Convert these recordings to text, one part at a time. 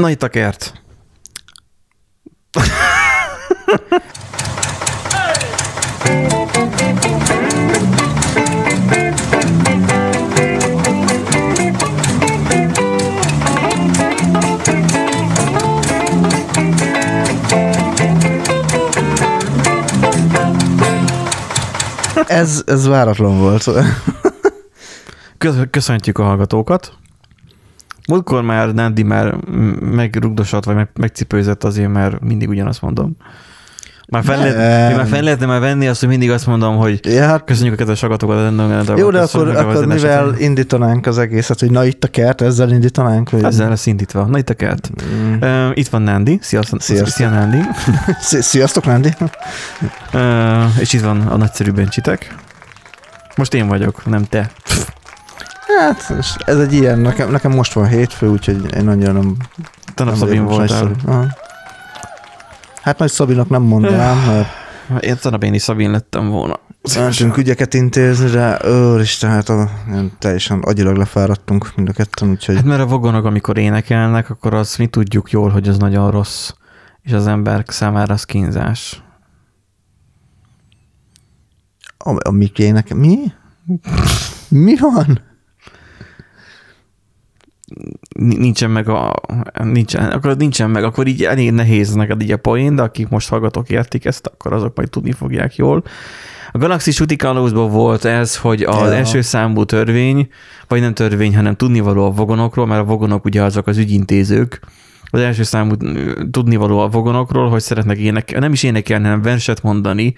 Na itt a kert. Ez, ez váratlan volt. Kösz- Köszöntjük a hallgatókat. Múltkor már Nandi már megrugdosott, vagy meg, megcipőzött azért, mert mindig ugyanazt mondom. Már fel, lehet, már fel lehetne már venni azt, hogy mindig azt mondom, hogy Ja, hát köszönjük a kedves hallgatókat. a rendben- jó, de akkor, akkor mivel indítanánk az egészet, hogy na itt a kert, ezzel indítanánk? Hogy... Ezzel lesz indítva. Na itt a kert. Mm. Uh, itt van Nandi. Sziasztok. Sziasztok. Szia Nandi. Szi- Sziasztok, Nandi! Uh, és itt van a nagyszerű Bencsitek. Most én vagyok, nem te. Hát, ez egy ilyen, nekem, nekem most van hétfő, úgyhogy én annyira nem... Tanap nem Szabin voltál. Hát nagy Szabinak nem mondanám, mert Én tanap én is Szabin lettem volna. mentünk ügyeket intézni, de őristen, hát a, teljesen agyilag lefáradtunk mind a ketten, úgyhogy Hát mert a vagonok, amikor énekelnek, akkor azt mi tudjuk jól, hogy az nagyon rossz, és az ember számára az kínzás. a, a mikének, mi? Mi van? Ni- Nincsen meg a... Nincsen, akkor nincsen meg, akkor így elég nehéz neked így a poén, de akik most hallgatók értik ezt, akkor azok majd tudni fogják jól. A Galaxy Shooting volt ez, hogy az Ja. első számú törvény, vagy nem törvény, hanem tudnivaló a vagonokról, mert a vagonok ugye azok az ügyintézők, az első számú tudnivaló a vagonokról, hogy szeretnek énekel, nem is énekelni, hanem verset mondani,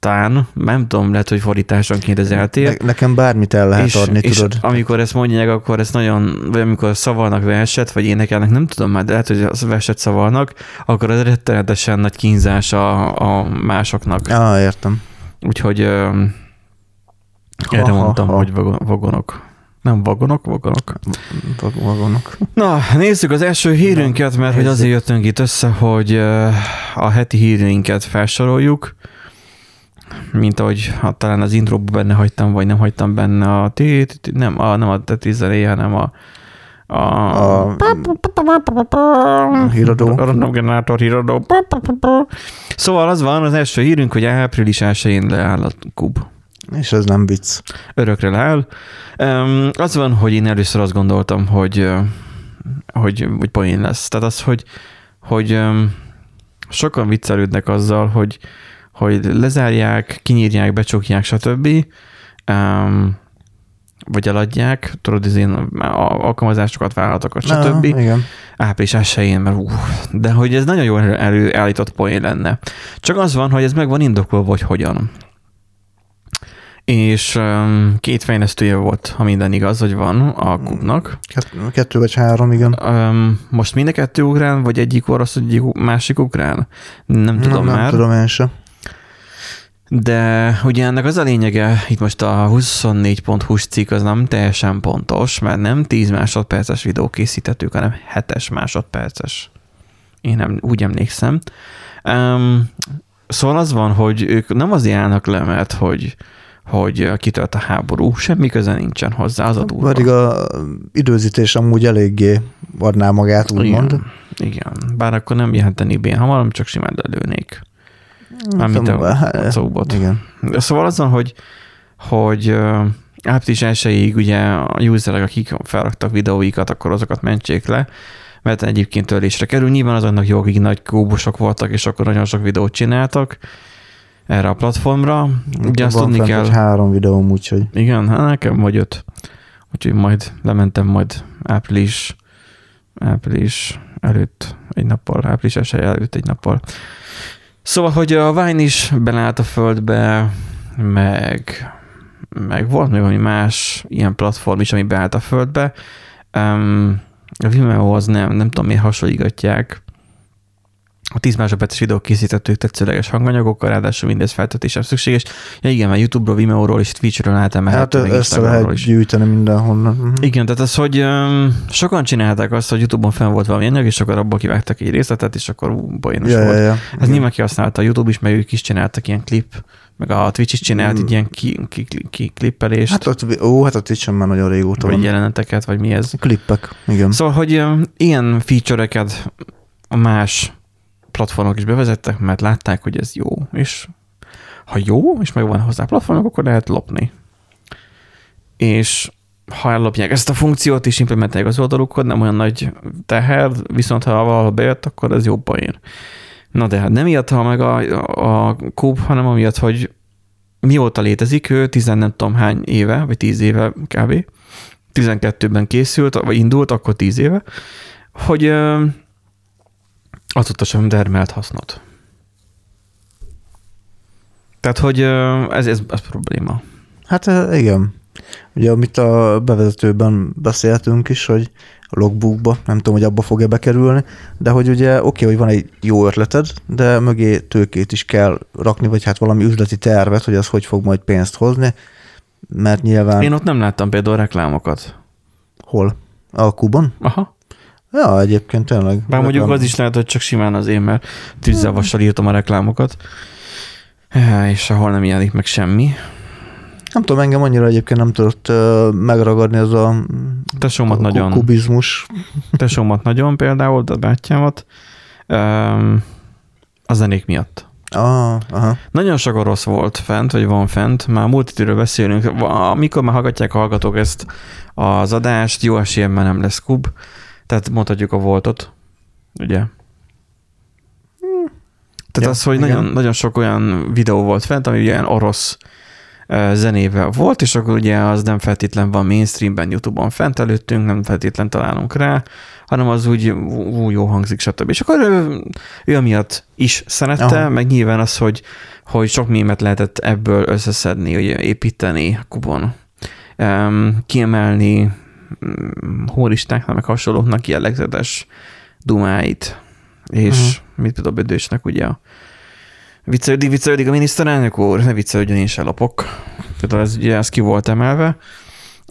tán, nem tudom, lehet, hogy fordításonként ez eltér. Ne, nekem bármit el lehet adni, és tudod. amikor ezt mondják, akkor ezt nagyon, vagy amikor szavalnak verset, vagy énekelnek, nem tudom már, de lehet, hogy az verset szavalnak, akkor ez rettenetesen nagy kínzás a, a másoknak. Ah, értem. Úgyhogy ö, erre Ha, mondtam, ha. hogy vagon- vagonok. Nem vagonok, vagonok. Vag- Vagonok. Na, nézzük az első hírünket, mert hogy nézzük. azért jöttünk itt össze, hogy a heti hírünket felsoroljuk, mint ahogy ha talán az intróban benne hagytam, vagy nem hagytam benne a ti- nem a, nem a Tetris zenéje, hanem a a, A, a híradó. a random generátor híradó. Szóval az van, az első hírünk, hogy április 1-én leáll a kub. És ez nem vicc. Örökre leáll. Um, az van, hogy én először azt gondoltam, hogy, hogy, hogy poén lesz. Tehát az, hogy, hogy um, sokan viccelődnek azzal, hogy, hogy lezárják, kinyírják, becsukják, stb. Um, vagy eladják, tudod, az én alkalmazásokat, vállalatokat, stb. Ah, igen. április 1 mert ú, de hogy ez nagyon jól elő, állított poén lenne. Csak az van, hogy ez meg van indokolva, hogy hogyan. És um, két fejlesztője volt, ha minden igaz, hogy van a kubnak. Kett, kettő vagy három, igen. Um, most mind a kettő ugrán, vagy egyik orosz, egyik másik ugrán? Nem tudom nem, már. Nem tudom én se. De ugye ennek az a lényege, itt most a 24.hu-s cikk az nem teljesen pontos, mert nem 10 másodperces videó készítettük, hanem 7 másodperces. Én nem úgy emlékszem. Um, szóval az van, hogy ők nem azért állnak le, mert hogy, hogy kitört a háború, semmi köze nincsen hozzá, az a durva. Pedig a időzítés amúgy eléggé adná magát, úgymond. Igen, igen, bár akkor nem jelentenék bien hamar, csak simán lelőnék. Mármint a, a szóbot. Igen. Szóval az van, hogy, hogy április 1 ugye a userek, akik felraktak videóikat, akkor azokat mentsék le, mert egyébként törlésre kerül. Nyilván azoknak jó, akik nagy kóbusok voltak, és akkor nagyon sok videót csináltak erre a platformra. Ugye azt tudni kell... három videóm, úgyhogy Igen, hát nekem vagy öt. Úgyhogy majd lementem majd április, április előtt egy nappal, április esély előtt egy nappal. Szóval, hogy a Vine is belállt a földbe, meg, meg volt még valami más ilyen platform is, ami beállt a földbe. Um, a Vimeo az nem, nem tudom miért hasonlítgatják. A 10 másodperces videók készítettük tetszőleges hanganyagokkal, ráadásul mindez feltöltésre szükséges. Ja igen, mert YouTube-ról, Vimeo-ról és Twitch-ről Hát átemelhető. meg össze Instagramról lehet is. gyűjteni mindenhonnan. Mhm. Igen, tehát az, hogy öm, sokan csinálták azt, hogy YouTube-on fenn volt valami anyag, és akkor abból kivágtak egy részletet, és akkor ú, Ja, volt. ja, ja. Ez nyilván kihasználta a YouTube is, meg ők is csináltak ilyen klip, meg a Twitch is csinált Mm. egy ilyen ki, ki, ki, ki, Hát ott, ó, hát a Twitch-en már nagyon régóta vagy van. jeleneteket, vagy mi ez. Klippek, igen. Szóval, hogy öm, ilyen feature-eket a más platformok is bevezettek, mert látták, hogy ez jó, és ha jó, és megvan hozzá platformok, akkor lehet lopni. És ha ellopják ezt a funkciót, és implementálják az oldalukon, nem olyan nagy teher, viszont ha valahol bejött, akkor ez jobban ér. Na de hát nem miatt hal meg a, a, kub, hanem amiatt, hogy mióta létezik, ő tizen nem tudom hány éve, vagy tíz éve kb. 12-ben készült, vagy indult, akkor 10 éve, hogy azóta sem dermelt hasznot. Tehát, hogy ez, ez, ez probléma. Hát igen. Ugye, amit a bevezetőben beszéltünk is, hogy a logbookba, nem tudom, hogy abba fog-e bekerülni, de hogy ugye oké, hogy van egy jó ötleted, de mögé tőkét is kell rakni, vagy hát valami üzleti tervet, hogy az hogy fog majd pénzt hozni, mert nyilván... Én ott nem láttam például reklámokat. Hol? A kubon? Aha. Ja, egyébként tényleg. Bár mondjuk Reklám- az is lehet, hogy csak simán az én, mert tűzzavassal írtam a reklámokat, és sehol nem jelenik meg semmi. Nem tudom, engem annyira egyébként nem tudott megragadni az a Tesómat ku- nagyon, kubizmus. tesómat nagyon például, de a bátyámat, a zenék miatt. Ah, aha. Nagyon sok orosz volt fent, vagy van fent, már múlt időről beszélünk. Amikor már hallgatják a hallgatók ezt az adást, jó esélyen már nem lesz kub, tehát mondhatjuk a voltot, ugye? Tehát Ja, az, hogy igen. nagyon, nagyon sok olyan videó volt fent, ami ugye ilyen orosz zenével volt, és akkor ugye az nem feltétlen van mainstreamben, YouTube-on fent előttünk, nem feltétlen találunk rá, hanem az úgy ú, jó hangzik, stb. És akkor ő, ő amiatt is szerette, Aha. meg nyilván az, hogy, hogy sok mémet lehetett ebből összeszedni, ugye építeni a kubon, um, kiemelni hóristáknak, meg hasonlóknak jellegzetes dumáit, és Mhm. mit tudom, Bödősnek ugye a viccelődik, viccelődik a miniszterelnök úr, ne viccelődjön, én se lopok. Tehát ez, ugye, ez ki volt emelve,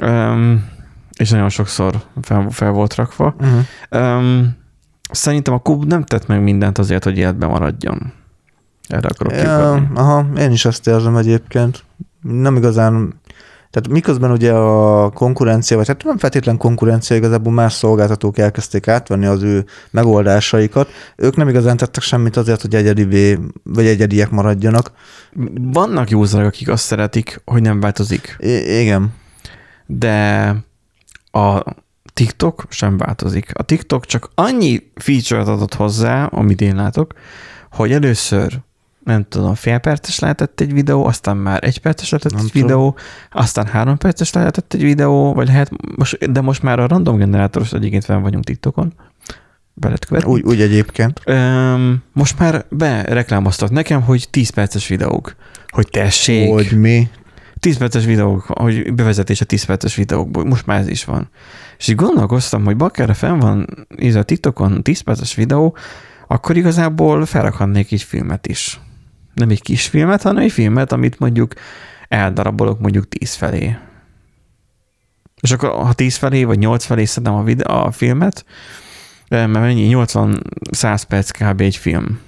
um, és nagyon sokszor fel, fel volt rakva. Uh-huh. Um, szerintem a kub nem tett meg mindent azért, hogy életben maradjon. Erre akarok Ja, aha, én is ezt érzem egyébként. Nem igazán, tehát miközben ugye a konkurencia, vagy hát nem feltétlen konkurencia, igazából más szolgáltatók elkezdték átvenni az ő megoldásaikat, ők nem igazán tettek semmit azért, hogy egyedivé, vagy egyediek maradjanak. Vannak userek, akik azt szeretik, hogy nem változik, I- igen. de a TikTok sem változik. A TikTok csak annyi feature-t adott hozzá, amit én látok, hogy először nem tudom, fél perces lehetett egy videó, aztán már egy perces lehetett Nem egy tudom. videó, aztán három perces lehetett egy videó, vagy lehet, most, de most már a random generátoros egyébként fenn vagyunk TikTokon, be lehet követni. Úgy, úgy egyébként. Öm, most már bereklámoztat nekem, hogy 10 perces videók, hogy tessék, Hogy mi. 10 perces videók, hogy bevezetés a 10 perces videókból, most már ez is van. És így gondolkoztam, hogy bakkerre fenn van ez a TikTokon 10 perces videó, akkor igazából felrakhatnék egy filmet is. Nem egy kis filmet, hanem egy filmet, amit mondjuk eldarabolok mondjuk 10 felé. És akkor ha 10 felé vagy 8 felé szedem a, videó, a filmet, eh, mert mennyi? 80-100 perc kb. egy film.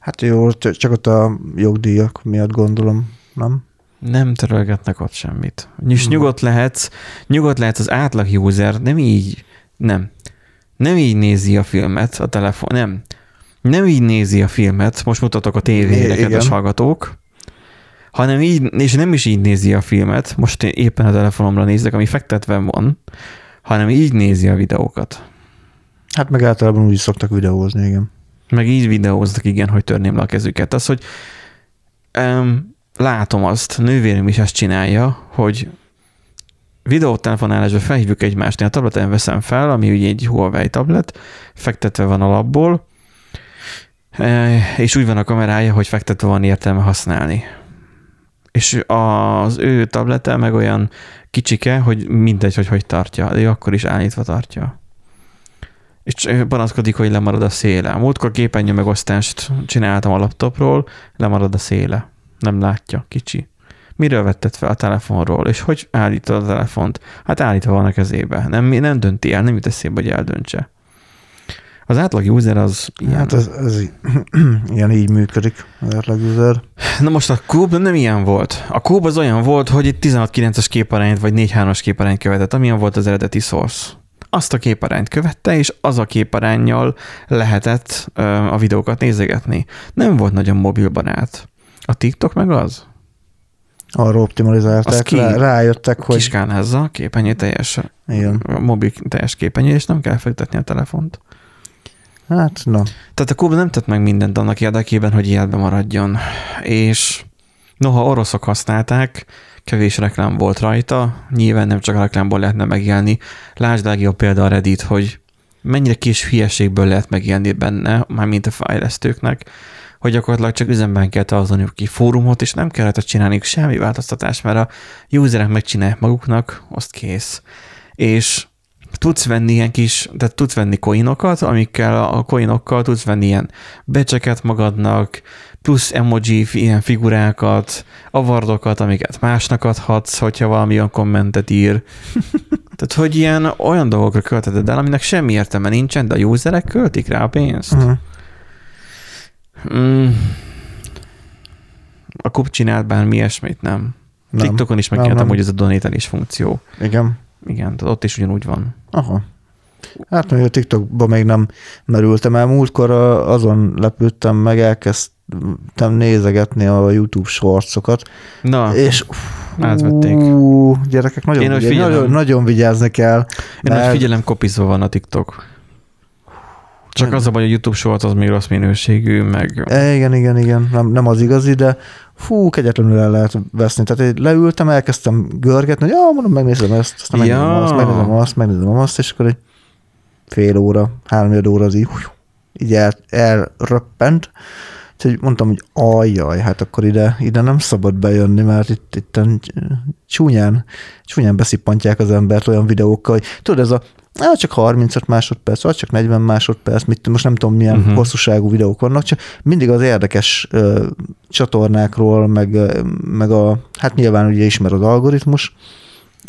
Hát jó, csak ott a jogdíjak miatt gondolom, nem? Nem törölgetnek ott semmit. És Hmm. nyugodt lehetsz, nyugodt lehetsz az átlag user, nem így, nem. Nem így nézi a filmet a telefon, nem. Nem így nézi a filmet, most mutatok a tévére, kedves hallgatók, hanem így, és nem is így nézi a filmet, most én éppen a telefonomra nézek, ami fektetve van, hanem így nézi a videókat. Hát meg általában úgy is szoktak videózni, igen. Meg így videóznak, igen, hogy törném le a kezüket. Az, hogy um, látom azt, nővérem is ezt csinálja, hogy videótelefonálásban felhívjuk egymást, én a tableten veszem fel, ami ugye egy Huawei tablet, fektetve van alapból, eh, és úgy van a kamerája, hogy fektetve van értelme használni. És az ő tablete meg olyan kicsike, hogy mindegy, hogy hogy tartja, de ő akkor is állítva tartja. és panaszkodik, hogy lemarad a széle. Múltkor képernyő megosztást csináltam a laptopról, lemarad a széle. Nem látja, kicsi. Miről vetted fel a telefonról, és hogy állítod a telefont? Hát állítva van a kezébe. Nem, nem dönti el, nem jut eszébe, hogy eldöntse. Az átlag user az ilyen. Hát ez, ez ilyen így működik, az átlag user. Na most a Cube nem ilyen volt. A Cube az olyan volt, hogy egy 16-9-es képarányt vagy 4-3-as képarányt követett, amilyen volt az eredeti source. Azt a képarányt követte, és az a képarányjal lehetett ö, a videókat nézegetni. Nem volt nagyon mobilbarát. A TikTok meg az. Arra Az optimalizálták, ki- rá, rájöttek, hogy Kiskánházza, képenyő teljes, igen. a mobil teljes képenyő, és nem kell feltetni a telefont. Hát, na, Tehát a Kuba nem tett meg mindent annak érdekében, hogy életben maradjon. És noha oroszok használták, kevés reklám volt rajta, nyilván nem csak a reklámból lehetne megélni. Lásd legjobb példa a Reddit, hogy mennyire kis hülyeségből lehet megélni benne, mármint a fejlesztőknek, hogy gyakorlatilag csak üzemben kell tartaniuk ki fórumot, és nem kellett csinálniuk semmi változtatást, mert a userek megcsinálják maguknak, azt kész. És tudsz venni ilyen kis, tehát tudsz venni coinokat, amikkel a coinokkal tudsz venni ilyen becseket magadnak, plusz emoji, ilyen figurákat, avardokat, amiket másnak adhatsz, hogyha valami olyan kommentet ír. Tehát, hogy ilyen olyan dolgokra költeted el, aminek semmi értelme nincsen, de a userek költik rá a pénzt. uh-huh. Mm. A kub csinált bármi ilyesmit, nem. nem. TikTokon is megjelent hogy ez a donatelés funkció. Igen. Igen, tehát ott is ugyanúgy van. Aha. Hát még a TikTokba még nem merültem el. Múltkor azon lepődtem meg, elkezdtem nézegetni a YouTube shortsokat, Na, és átvették. Ú, gyerekek, nagyon, Én, figyelem. nagyon, nagyon vigyázni kell. Én mert- figyelem, kopizva van a TikTok. Csak az a baj, hogy a YouTube short az még rossz minőségű, meg E, igen, igen, igen, nem, nem az igazi, de fú, kegyetlenül el lehet veszni. Tehát én leültem, elkezdtem görgetni, hogy ja, mondom, megnézem ezt, aztán megnézem Ja. azt, megnézem azt, megnézem azt, és akkor egy fél óra, három óra az így, így el, elröppent. Úgyhogy mondtam, hogy ajjaj, hát akkor ide, ide nem szabad bejönni, mert itt, itt csúnyán, csúnyán beszippantják az embert olyan videókkal, hogy tudod, ez a Á, csak 35 másodperc, vagy csak 40 másodperc, mit, most nem tudom milyen uh-huh. hosszúságú videók vannak, csak mindig az érdekes ö, csatornákról, meg, meg a, hát nyilván ugye ismer az algoritmus.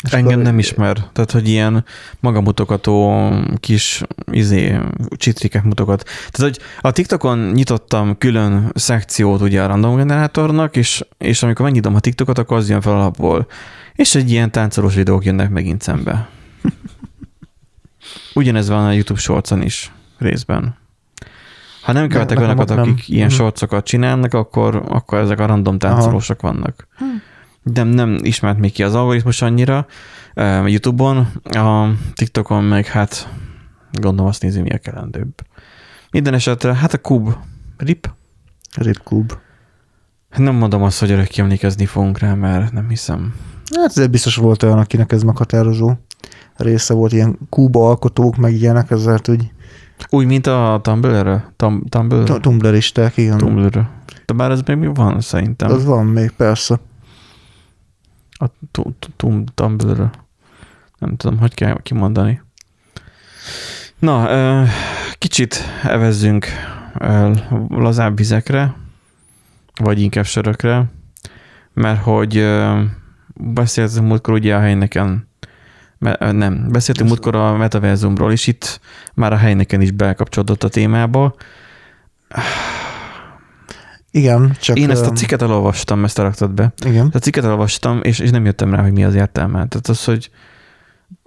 És engem akkor- nem ismer. Tehát, hogy ilyen magamutogató kis izé, csitrikek mutogat. Tehát, hogy a TikTokon nyitottam külön szekciót ugye a random generátornak, és, és amikor megnyitom a TikTokot, akkor az jön fel alapból. És egy ilyen táncolós videók jönnek megint szembe. Ugyanez van a YouTube shortson is részben. Ha nem követek nekem olyanokat, ott nem. akik ilyen Mhm. shortsokat csinálnak, akkor, akkor ezek a random táncolósok vannak. De nem ismert még ki az algoritmus annyira uh, YouTube-on, a TikTokon meg hát gondolom azt nézi, mi a kelendőbb. Minden esetre, hát a kub, rip, Ripkub. nem mondom azt, hogy örökké emlékezni fogunk rá, mert nem hiszem. Hát ezért biztos volt olyan, akinek ez meghatározó része volt, ilyen kuba alkotók, meg ilyenek, ezzel úgy Úgy, mint a Tumblr-ről? Tum- Tumblr? tumbleristák, igen. Tumblr. De bár ez még mi van szerintem. Az van még, persze. A tu- tu- tum- Tumblr. Nem tudom, hogy kell kimondani. Na, kicsit evezzünk lazább vizekre, vagy inkább sörökre, mert hogy beszéltünk múltkor ugye a helyneken, nem, beszéltünk múltkor a metaverzumról, és itt már a helyneken is bekapcsolódott a témába. Igen, csak... Én ezt a cikket elolvastam, ezt raktad be. Igen. A cikket elolvastam, és, és nem jöttem rá, hogy mi az értelme. Tehát az, hogy,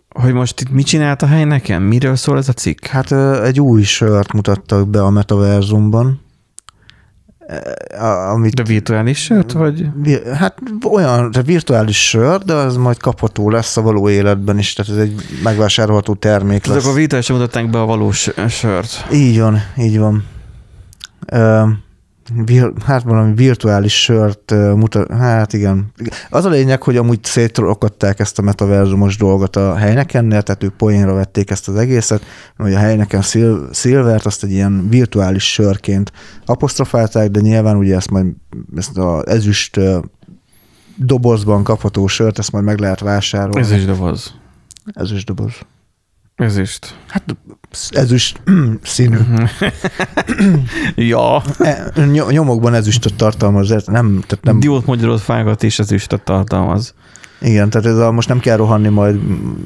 hogy most itt mit csinált a hely nekem? Miről szól ez a cikk? Hát egy új sört mutattak be a metaverzumban, amit De virtuális sört, vagy? Hát olyan, de virtuális sör, de az majd kapható lesz a való életben is, tehát ez egy megvásárolható termék Tehát lesz. akkor virtuálisan mutatták be a valós sört. Így van, így van. Ö, vir, hát valami virtuális sört mutat, hát igen. Az a lényeg, hogy amúgy szétrokadták ezt a metaverzumos dolgot a helynekennél, tehát ők poénra vették ezt az egészet, hogy a helyneken szil, Silvert azt egy ilyen virtuális sörként apostrofálták, de nyilván ugye ezt majd ezt az ezüst dobozban kapható sört, ezt majd meg lehet vásárolni. Ez is doboz. Ezüst doboz. Ez is. Hát ezüst színű. ja. E, ny- nyomokban ezüstöt tartalmaz, ez nem, tehát nem, Diót magyarod fágat és ezüstöt tartalmaz. igen, tehát ez a, most nem kell rohanni majd,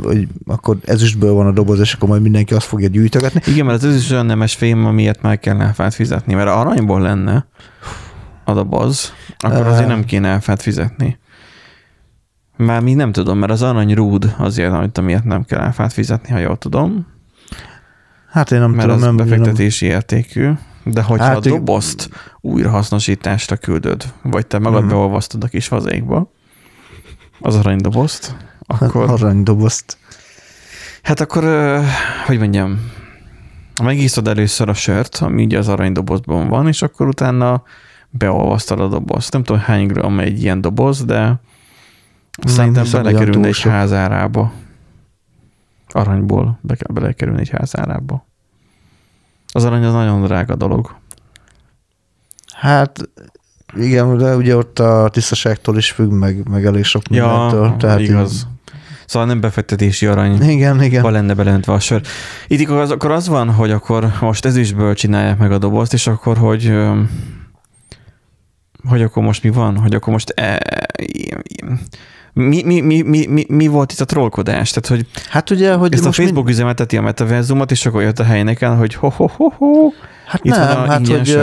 hogy akkor ezüstből van a doboz, és akkor majd mindenki azt fogja gyűjtögetni. Igen, mert az ezüst olyan nemes fém, amiért meg kell áfát fizetni, mert aranyból lenne a doboz, akkor azért nem kéne áfát fizetni. Már mi nem tudom, mert az arany rúd azért, amit amiért nem kell áfát fizetni, ha jól tudom, Hát én nem mert tudom, az nem, nem, befektetési értékű, de hogyha Hát a dobozt újrahasznosításra küldöd, vagy te magad Mhm. beolvasztod a kis fazékba, az aranydobozt, akkor, aranydobozt. hát akkor, hogy mondjam, megiszod először a sört, ami ugye az aranydobozban van, és akkor utána beolvasztod a dobozt. Nem tudom, hány gram egy ilyen doboz, de szerintem hiszem, hogy belekerülne egy házárába. Aranyból be kell belekerülni egy házárába. Az arany az nagyon drága dolog. Hát igen, de ugye ott a tisztaságtól is függ, meg, meg elég sok mindentől. Ja, tehát igaz. Szóval nem befektetési arany. Így, igen, igen. Van lenne beleöntve a sör. Itt akkor az, akkor az van, hogy akkor most ezüstből csinálják meg a dobozt, és akkor, hogy hogy akkor most mi van? Hogy akkor most e, mi, mi, mi, mi, mi, mi, volt itt a trollkodás? Tehát, hogy Hát ugye, hogy ezt a most Facebook üzemelteti a metaverzumot, és akkor jött a helyneken, hogy ho, ho, ho, ho. Hát Itt nem, a hát hogy,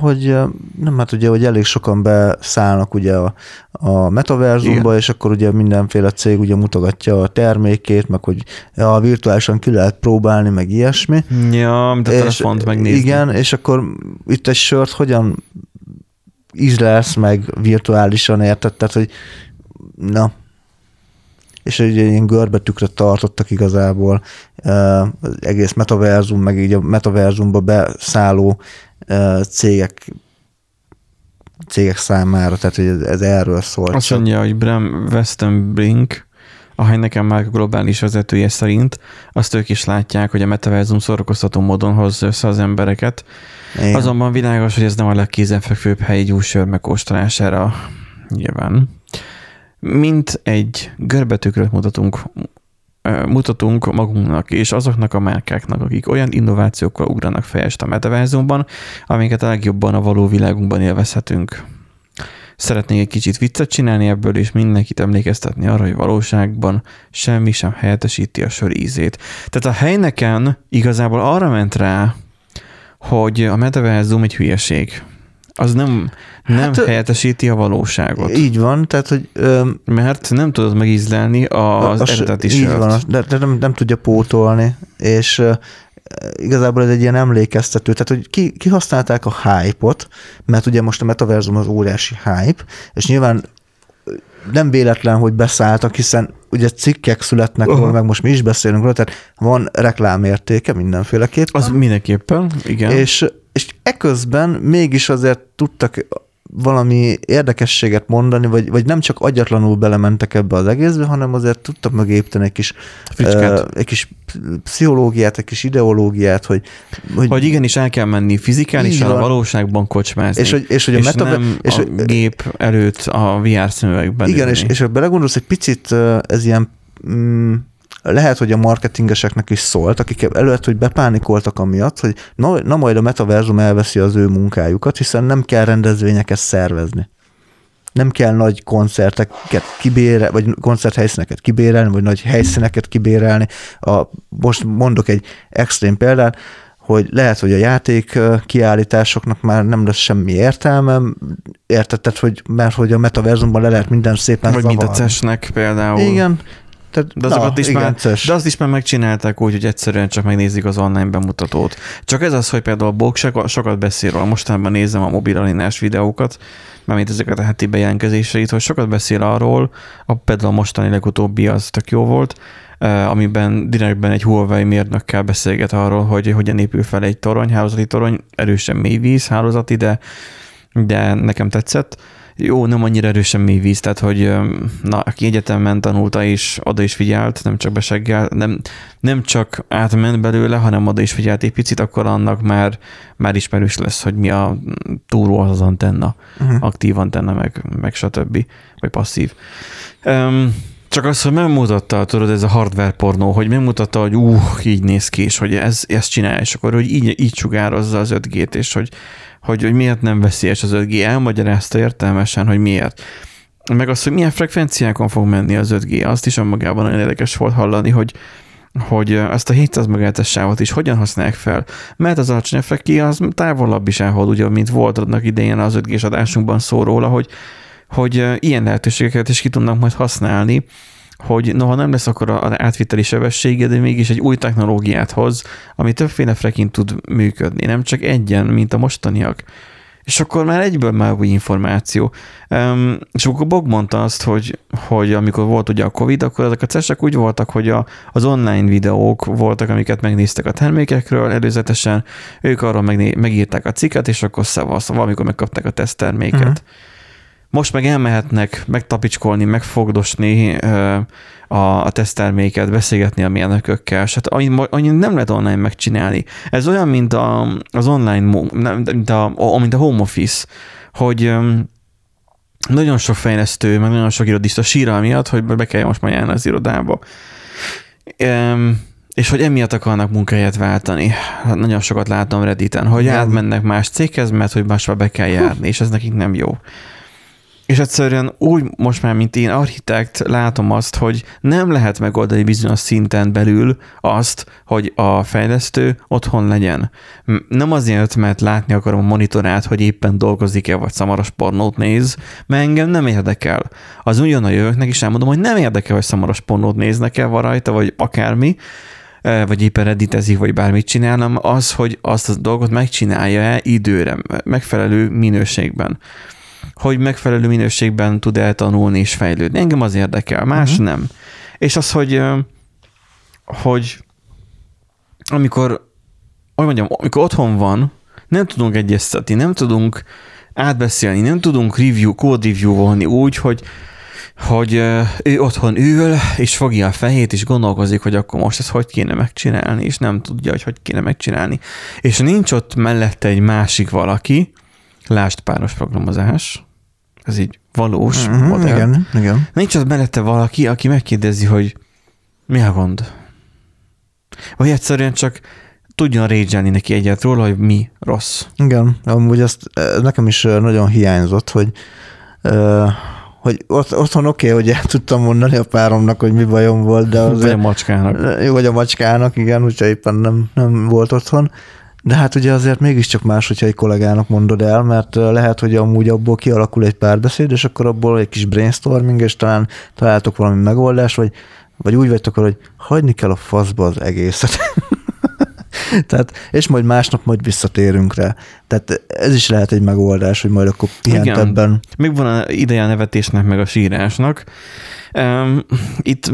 hogy nem, hát ugye, hogy elég sokan beszállnak ugye a, a metaverzumba, Igen. és akkor ugye mindenféle cég ugye mutogatja a termékét, meg hogy ja, virtuálisan ki lehet próbálni, meg ilyesmi. Ja, mint a telefont megnézni. Igen, és akkor itt egy sört hogyan ízlelsz meg virtuálisan, érted? Tehát, hogy na, és egy ilyen görbetükröt tartottak igazából az egész metaverzum, meg így a metaverzumba beszálló cégek cégek számára, tehát hogy ez, ez erről szól. Azt mondja, hogy Bram Westenbrink, a Heineken már globális vezetője szerint, azt ők is látják, hogy a metaverzum szórakoztató módon hozza össze az embereket. Igen. Azonban világos, hogy ez nem a legkézenfekvőbb helyi gyúsör megkóstolására nyilván. Mint egy görbetükröt mutatunk, mutatunk magunknak és azoknak a márkáknak, akik olyan innovációkkal ugranak fejest a metaverzumban, amiket a legjobban a való világunkban élvezhetünk. Szeretnék egy kicsit viccet csinálni ebből, és mindenkit emlékeztetni arra, hogy valóságban semmi sem helyettesíti a sör ízét. Tehát a helyneken igazából arra ment rá, hogy a metaverzum egy hülyeség. Az nem, nem Hát, helyettesíti a valóságot. Így van, tehát, hogy ö, Mert nem tudod megízlelni az a eredeti Így sört. van, de, de nem, nem tudja pótolni, és ö, igazából ez egy ilyen emlékeztető, tehát hogy ki, kihasználták a hype-ot, mert ugye most a metaverzum az óriási hype, és nyilván nem véletlen, hogy beszálltak, hiszen ugye cikkek születnek róla, meg most mi is beszélünk róla, tehát van reklámértéke mindenféleképpen. Az mindenképpen, igen. És, és eközben mégis azért tudtak valami érdekességet mondani, vagy, vagy nem csak agyatlanul belementek ebbe az egészbe, hanem azért tudtak mögé építeni egy kis, Fricskát. ö, egy kis pszichológiát, egy kis ideológiát, hogy, hogy, hogy igenis el kell menni fizikálisan a valóságban kocsmázni. és, hogy, és hogy a és meta, nem és, a gép előtt a VR szemüvegben igen, ülni. és, és ha belegondolsz, egy picit ez ilyen mm, lehet, hogy a marketingeseknek is szólt, akik előtt, hogy bepánikoltak amiatt, hogy na, na majd a metaverzum elveszi az ő munkájukat, hiszen nem kell rendezvényeket szervezni. Nem kell nagy koncerteket kibérelni, vagy koncerthelyszíneket kibérelni, vagy nagy helyszíneket kibérelni. A, most mondok egy extrém példát, hogy lehet, hogy a játék kiállításoknak már nem lesz semmi értelme, érted, tehát, hogy, mert hogy a metaverzumban le lehet minden szépen Vagy mint a. CES-nek például. Igen. Tehát, De azokat is igen, már, CES. de azt is már megcsinálták úgy, hogy egyszerűen csak megnézik az online bemutatót. Csak ez az, hogy például a Bók sokat- beszél róla. Mostanában nézem a mobilalinás videókat, mármint ezeket a heti bejelentkezéseit, hogy sokat beszél arról, a, például a mostani legutóbbi az tök jó volt, amiben direktben egy Huawei mérnökkel beszélget arról, hogy hogyan épül fel egy torony, hálózati torony, erősen mélyvíz hálózati, de, de nekem tetszett. Jó, nem annyira erősen mély víz, tehát hogy na, aki egyetemen tanulta és oda is figyelt, nem csak beseggel, nem, nem csak átment belőle, hanem oda is figyelt egy picit, akkor annak már, már ismerős lesz, hogy mi a túró az az antenna, Mhm. aktív antenna, meg, meg stb. Vagy passzív. Um, Csak az, hogy megmutatta, tudod, ez a hardware pornó, hogy megmutatta, hogy ú, így néz ki, és hogy ez, ezt csinál, és akkor, hogy így, így sugározza az 5G-t, és hogy, hogy, hogy miért nem veszélyes az 5G. Elmagyarázta értelmesen, hogy miért. Meg az, hogy milyen frekvenciákon fog menni az 5G, azt is önmagában nagyon érdekes volt hallani, hogy, hogy ezt a 700 MHz sávot is hogyan használják fel. Mert az alacsony frekki az távolabb is elhol, ugye, mint volt adnak idején az 5G-s adásunkban szó róla, hogy, hogy ilyen lehetőségeket is ki tudnak majd használni, hogy noha nem lesz akkor az átviteli sebessége, de mégis egy új technológiát hoz, ami többféle frekin tud működni, nem csak egyen, mint a mostaniak. És akkor már egyből már új információ. Um, és akkor Bog mondta azt, hogy, hogy amikor volt ugye a Covid, akkor ezek a cesek úgy voltak, hogy a, az online videók voltak, amiket megnéztek a termékekről előzetesen, ők arról megné- megírták a cikket, és akkor szavasz, valamikor megkapták a tesztterméket. Uh-huh. Most meg elmehetnek megtapicskolni, megfogdosni a, a tesztterméket, beszélgetni a mérnökökkel, és hát annyit, annyit nem lehet online megcsinálni. Ez olyan, mint a, az online, mint a, mint a home office, hogy nagyon sok fejlesztő, meg nagyon sok irodista síra miatt, hogy be kell most majd járni az irodába. És hogy emiatt akarnak munkahelyet váltani. Hát nagyon sokat látom Redditen, hogy átmennek más céghez, mert hogy másra be kell járni, és ez nekik nem jó. És egyszerűen úgy most már, mint én architekt, látom azt, hogy nem lehet megoldani bizonyos szinten belül azt, hogy a fejlesztő otthon legyen. Nem azért, mert látni akarom a monitorát, hogy éppen dolgozik-e, vagy szamaros pornót néz, mert engem nem érdekel. Az ugyan a jövőknek is elmondom, hogy nem érdekel, hogy szamaros pornót néznek-e, van rajta, vagy akármi, e, vagy éppen redditezik, vagy bármit csinálnom, az, hogy azt a dolgot megcsinálja-e időre, megfelelő minőségben hogy megfelelő minőségben tud eltanulni és fejlődni. Engem az érdekel, más uh-huh. nem. És az, hogy, hogy amikor, hogy mondjam, amikor otthon van, nem tudunk egyeztetni, nem tudunk átbeszélni, nem tudunk review, code review volni úgy, hogy, hogy ő otthon ül, és fogja a fejét, és gondolkozik, hogy akkor most ezt hogy kéne megcsinálni, és nem tudja, hogy hogy kéne megcsinálni. És nincs ott mellette egy másik valaki, Lást páros programozás, ez így valós uh-huh, modell. Igen, igen. Nincs az mellette valaki, aki megkérdezi, hogy mi a gond? Vagy egyszerűen csak tudjon régyelni neki egyet róla, hogy mi rossz. Igen, amúgy ezt nekem is nagyon hiányzott, hogy hogy ott, otthon oké, okay, hogy el tudtam mondani a páromnak, hogy mi bajom volt, de az. Vagy a macskának. Vagy a macskának, igen, úgyhogy éppen nem, nem volt otthon. De hát ugye azért mégiscsak más, hogyha egy kollégának mondod el, mert lehet, hogy amúgy abból kialakul egy párbeszéd, és akkor abból egy kis brainstorming, és talán találtok valami megoldást, vagy, vagy úgy vagytok, hogy hagyni kell a faszba az egészet. Tehát, és majd másnap majd visszatérünk rá. Tehát ez is lehet egy megoldás, hogy majd akkor pihentebben. Még van a ideje a nevetésnek, meg a sírásnak. Itt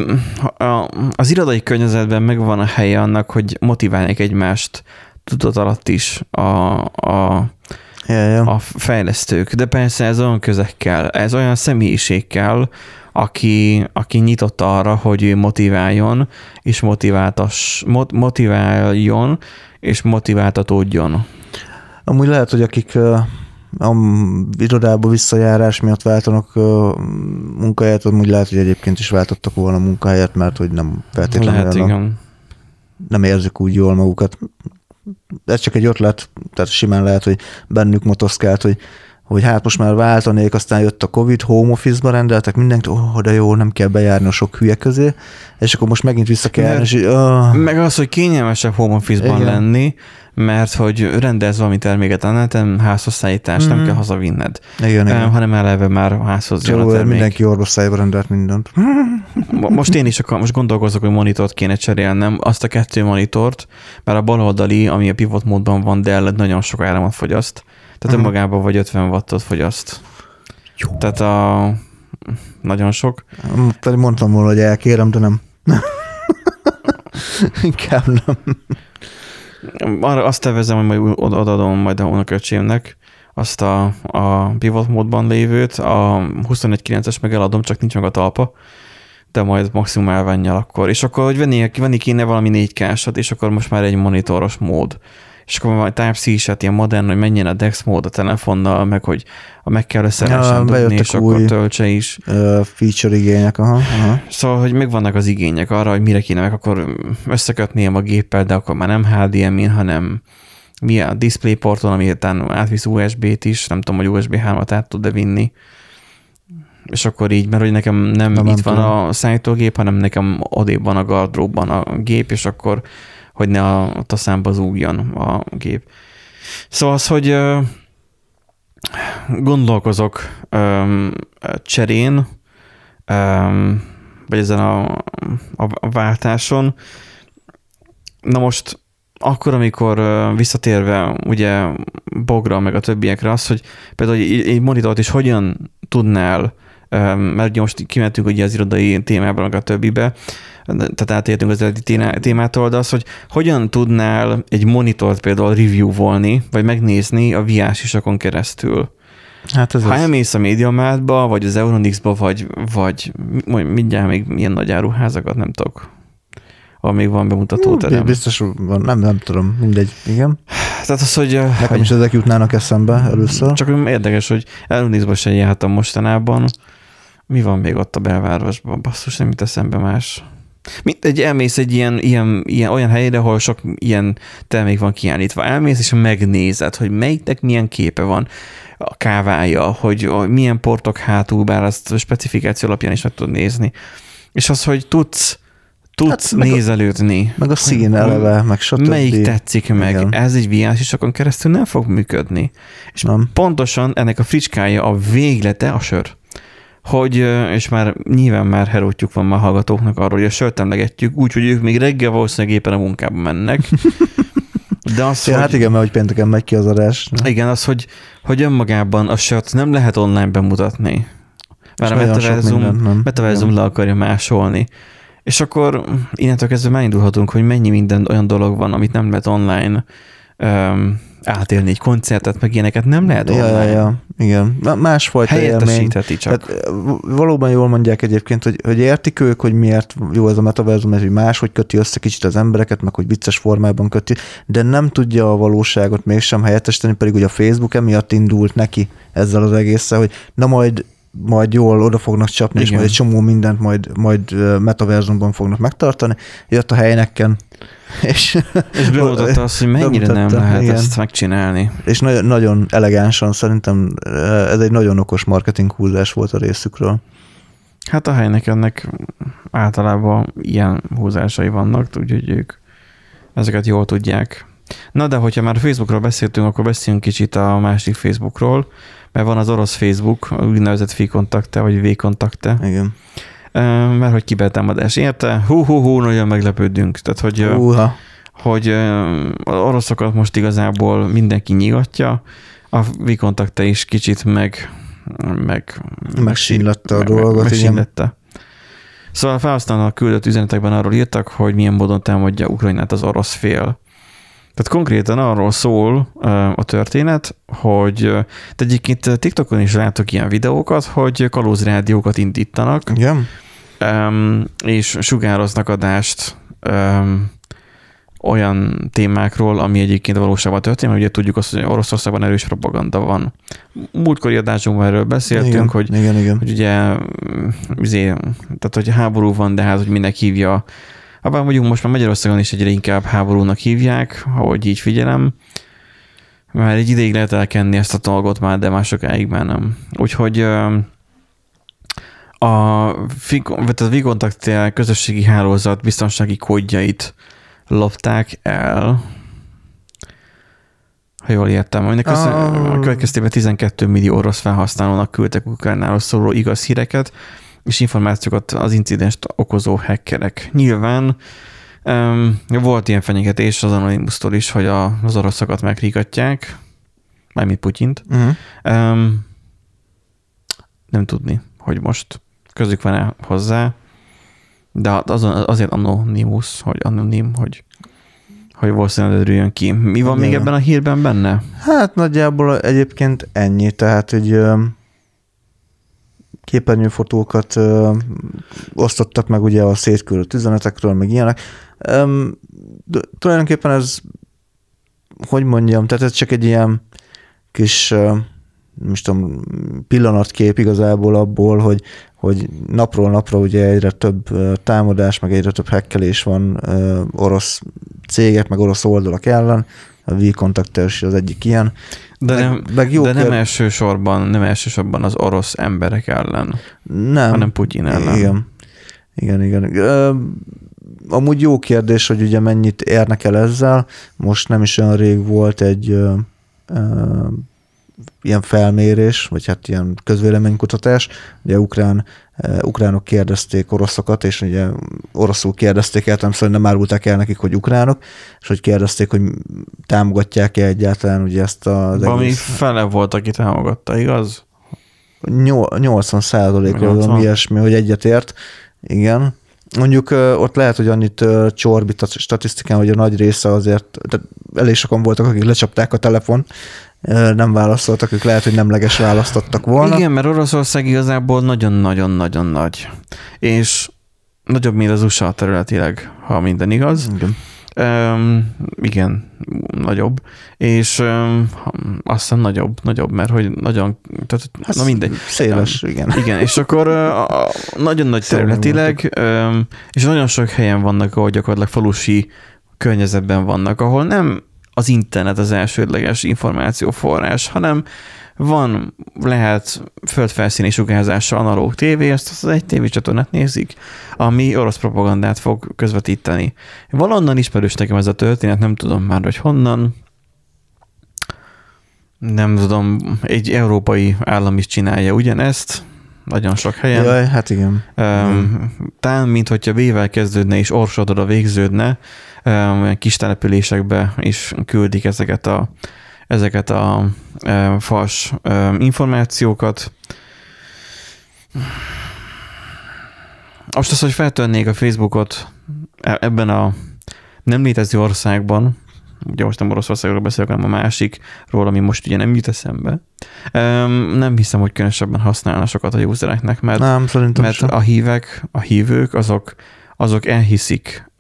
az irodai környezetben megvan a helye annak, hogy motiválják egymást tudat alatt is a, a, ja, ja. a fejlesztők. De persze ez olyan közekkel, ez olyan személyiség kell, aki, aki nyitott arra, hogy ő motiváljon, és motiváltas, motiváljon, és motiváltatódjon. Amúgy lehet, hogy akik a irodába visszajárás miatt váltanak munkahelyet, amúgy lehet, hogy egyébként is váltottak volna munkahelyet, mert hogy nem feltétlenül lehet, igen. nem érzik úgy jól magukat ez csak egy ötlet, tehát simán lehet, hogy bennük motoszkált, hogy hogy hát most már váltanék, aztán jött a Covid, home office-ba rendeltek mindenkit, oh, de jó, nem kell bejárni a sok hülye közé, és akkor most megint vissza kell járni, és oh. Meg az, hogy kényelmesebb home office-ban Igen. lenni, mert hogy rendelsz valami terméket a neten, házhoz szállítás, mm. nem kell hazavinned. Igen, igen. hanem eleve már házhoz jön a termék. mindenki orvoszájba rendelt mindent. Most én is akar, most gondolkozok, hogy monitort kéne cserélnem, azt a kettő monitort, mert a baloldali, ami a pivot módban van, de nagyon sok áramot fogyaszt. Tehát uh-huh. önmagában vagy 50 wattot fogyaszt. Jó. Tehát a... Nagyon sok. Pedig mondtam volna, hogy elkérem, de nem. Inkább nem. Arra azt tervezem, hogy majd odaadom majd a unoköcsémnek azt a, a pivot módban lévőt, a 21.9-es meg eladom, csak nincs meg a talpa, de majd maximum elvennyel akkor. És akkor, hogy venni, venni kéne valami 4 k és akkor most már egy monitoros mód és akkor majd Type-C is hát ilyen modern, hogy menjen a DeX mód a telefonnal, meg hogy a meg kell összeállásán dugni, és akkor töltse is. Feature igények, aha, aha. Szóval, hogy megvannak az igények arra, hogy mire kéne meg, akkor összekötném a géppel, de akkor már nem HDMI-n, hanem mi a DisplayPorton, ami után átvisz USB-t is, nem tudom, hogy USB 3-at át tud-e vinni. És akkor így, mert hogy nekem nem, nem nem itt van tudom. a szállítógép, hanem nekem odébb van a gardróbban a gép, és akkor hogy ne a taszámba zúgjon a gép. Szóval az, hogy gondolkozok cserén, vagy ezen a, a, váltáson. Na most akkor, amikor visszatérve ugye Bogra, meg a többiekre az, hogy például egy, monitort is hogyan tudnál, mert ugye most kimentünk ugye az irodai témában, meg a többibe, tehát átértünk az eredeti témától, de az, hogy hogyan tudnál egy monitort például review-volni, vagy megnézni a VR-sisakon keresztül. Hát ez Ha az. elmész a Mediamarktba, vagy az Euronix-ba, vagy, vagy mi- mindjárt még milyen nagy áruházakat, nem tudok, még van bemutatóterem. Biztos van, nem, nem tudom, mindegy, igen. Tehát az, hogy, Nekem hogy is ezek jutnának eszembe először. csak érdekes, hogy Euronix-ba sem jártam mostanában. Mi van még ott a belvárosban? Basszus, nem jut eszembe más. Mint egy elmész egy ilyen, ilyen, ilyen, olyan helyre, ahol sok ilyen termék van kiállítva. Elmész, és megnézed, hogy melyiknek milyen képe van a kávája, hogy, milyen portok hátul, bár azt a specifikáció alapján is meg tudod nézni. És az, hogy tudsz, tudsz Hát meg a- nézelődni. Meg a szín eleve, meg stb. Melyik tetszik meg? Igen. Ez egy VR-sisakon keresztül nem fog működni. És Nem. pontosan ennek a fricskája, a véglete a sör. Hogy, és már nyilván már herótjuk van már hallgatóknak arról, hogy a sört emlegetjük, úgyhogy ők még reggel valószínűleg éppen a munkába mennek. De az, Ja, hogy, hát igen, mert hogy pénteken megy ki az adás. igen, az, hogy, hogy önmagában a sört nem lehet online bemutatni. Mert a És sok metaverzum, minden, nem? metaverzum le akarja másolni. És akkor innentől kezdve már indulhatunk, hogy mennyi minden olyan dolog van, amit nem lehet online um, átélni egy koncertet, meg ilyeneket nem lehet Ja, online. ja, ja, igen. Másfajta élmény. Csak. Tehát valóban jól mondják egyébként, hogy, hogy értik ők, hogy miért jó ez a metaverzum, ez hogy máshogy köti össze kicsit az embereket, meg hogy vicces formában köti, de nem tudja a valóságot mégsem helyettesíteni, pedig ugye a Facebook emiatt indult neki ezzel az egésszel, hogy na majd majd jól oda fognak csapni, és Igen. majd egy csomó mindent majd, majd metaverzumban fognak megtartani. Jött a helyneken, és, És bemutatta azt, hogy mennyire nem Bemutatta, lehet igen. ezt megcsinálni. és nagyon, nagyon elegánsan szerintem ez egy nagyon okos marketing húzás volt a részükről. Hát a helynek ennek általában ilyen húzásai vannak, úgyhogy ők ezeket jól tudják. Na de hogyha már Facebookról beszéltünk, akkor beszéljünk kicsit a másik Facebookról, mert van az orosz Facebook, úgynevezett V-kontakte, vagy V-kontakte, Igen. Mert hogy kibertámadás érte, hú, hú, hú, nagyon meglepődünk. Tehát, hogy, ö, Uha. hogy az oroszokat most igazából mindenki nyilatja, a V-kontakte is kicsit meg, meg Megsínlette a meg- dolgot, igen. megsínlette. Szóval a felhasználók küldött üzenetekben arról írtak, hogy milyen módon támadja Ukrajnát az orosz fél. Tehát konkrétan arról szól a történet, hogy de egyébként TikTokon is látok ilyen videókat, hogy kalózrádiókat indítanak, Igen? és sugároznak adást olyan témákról, ami egyébként valóságban történik, mert ugye tudjuk azt, hogy Oroszországban erős propaganda van. Múltkori adásunkban erről beszéltünk, igen, hogy igen, igen. hogy ugye, izé, tehát hogy háború van, de hát, hogy minek hívja. Abban mondjuk most már Magyarországon is egyre inkább háborúnak hívják, ahogy így figyelem. Már egy ideig lehet elkenni ezt a dolgot már, de már sokáig már nem. Úgyhogy a, a Vigontakt közösségi hálózat biztonsági kódjait lopták el. Ha jól értem, aminek Ah. a következtében 12 millió orosz felhasználónak küldtek Ukrajnáról szóló igaz híreket, és információkat az incidenst okozó hackerek. Nyilván um, volt ilyen fenyegetés az Anonymous-tól is, hogy a, az oroszokat megrigatják, mármint Putyint. Uh-huh. Um, nem tudni, hogy most közük van-e hozzá, de azon, azért anonimus, hogy anonim, hogy, hogy valószínűleg derüljön ki. Mi van még Igen. ebben a hírben benne? Hát nagyjából egyébként ennyi, tehát hogy ö, képernyőfotókat ö, osztottak meg ugye a szétküldött üzenetekről, meg ilyenek. Öm, de tulajdonképpen ez hogy mondjam, tehát ez csak egy ilyen kis, most tudom, pillanatkép igazából abból, hogy, hogy napról napra ugye egyre több támadás, meg egyre több hekkelés van orosz cégek, meg orosz oldalak ellen, a V-Contact az egyik ilyen. De, meg, nem, meg jó de nem elsősorban, nem elsősorban az orosz emberek ellen, nem. hanem Putyin ellen. Igen. Igen, igen. Amúgy jó kérdés, hogy ugye mennyit érnek el ezzel. Most nem is olyan rég volt egy ö, ö, ilyen felmérés, vagy hát ilyen közvéleménykutatás. Ugye ukrán, ö, ukránok kérdezték oroszokat, és ugye oroszul kérdezték el, nem szóval nem árulták el nekik, hogy ukránok, és hogy kérdezték, hogy támogatják-e egyáltalán ugye ezt az Valami egész... fele volt, aki támogatta, igaz? 80 százalékról, valami ilyesmi, hogy egyetért. Igen. Mondjuk ott lehet, hogy annyit csorbít a statisztikán, hogy a nagy része azért, tehát elég sokan voltak, akik lecsapták a telefon, nem válaszoltak, ők lehet, hogy nemleges választottak volna. Igen, mert Oroszország igazából nagyon-nagyon-nagyon nagy. És nagyobb, mint az USA területileg, ha minden igaz. Igen. Um, igen, nagyobb. És um, aztán nagyobb, nagyobb, mert hogy nagyon, tehát, hát na mindegy. Széles, um, igen. Igen, és akkor uh, nagyon nagy területileg, um, és nagyon sok helyen vannak, ahol gyakorlatilag falusi környezetben vannak, ahol nem az internet az elsődleges információforrás, hanem van, lehet földfelszíni sugárzással analóg tévé, ezt az egy tévécsatornát nézik, ami orosz propagandát fog közvetíteni. Valonnan ismerős nekem ez a történet, nem tudom már, hogy honnan. Nem tudom, egy európai állam is csinálja ugyanezt, nagyon sok helyen. Jaj, hát igen. Um, talán, mint hogyha B-vel kezdődne és orsodra végződne, olyan kis településekbe is küldik ezeket a ezeket a fals információkat. Most az, hogy feltörnék a Facebookot e, ebben a nem létező országban, ugye most nem Oroszországról beszélek, hanem a másikról, ami most ugye nem jut eszembe. Nem hiszem, hogy különösebben használna sokat a usereknek, mert, nem, mert sem. a hívek, a hívők, azok, azok elhiszik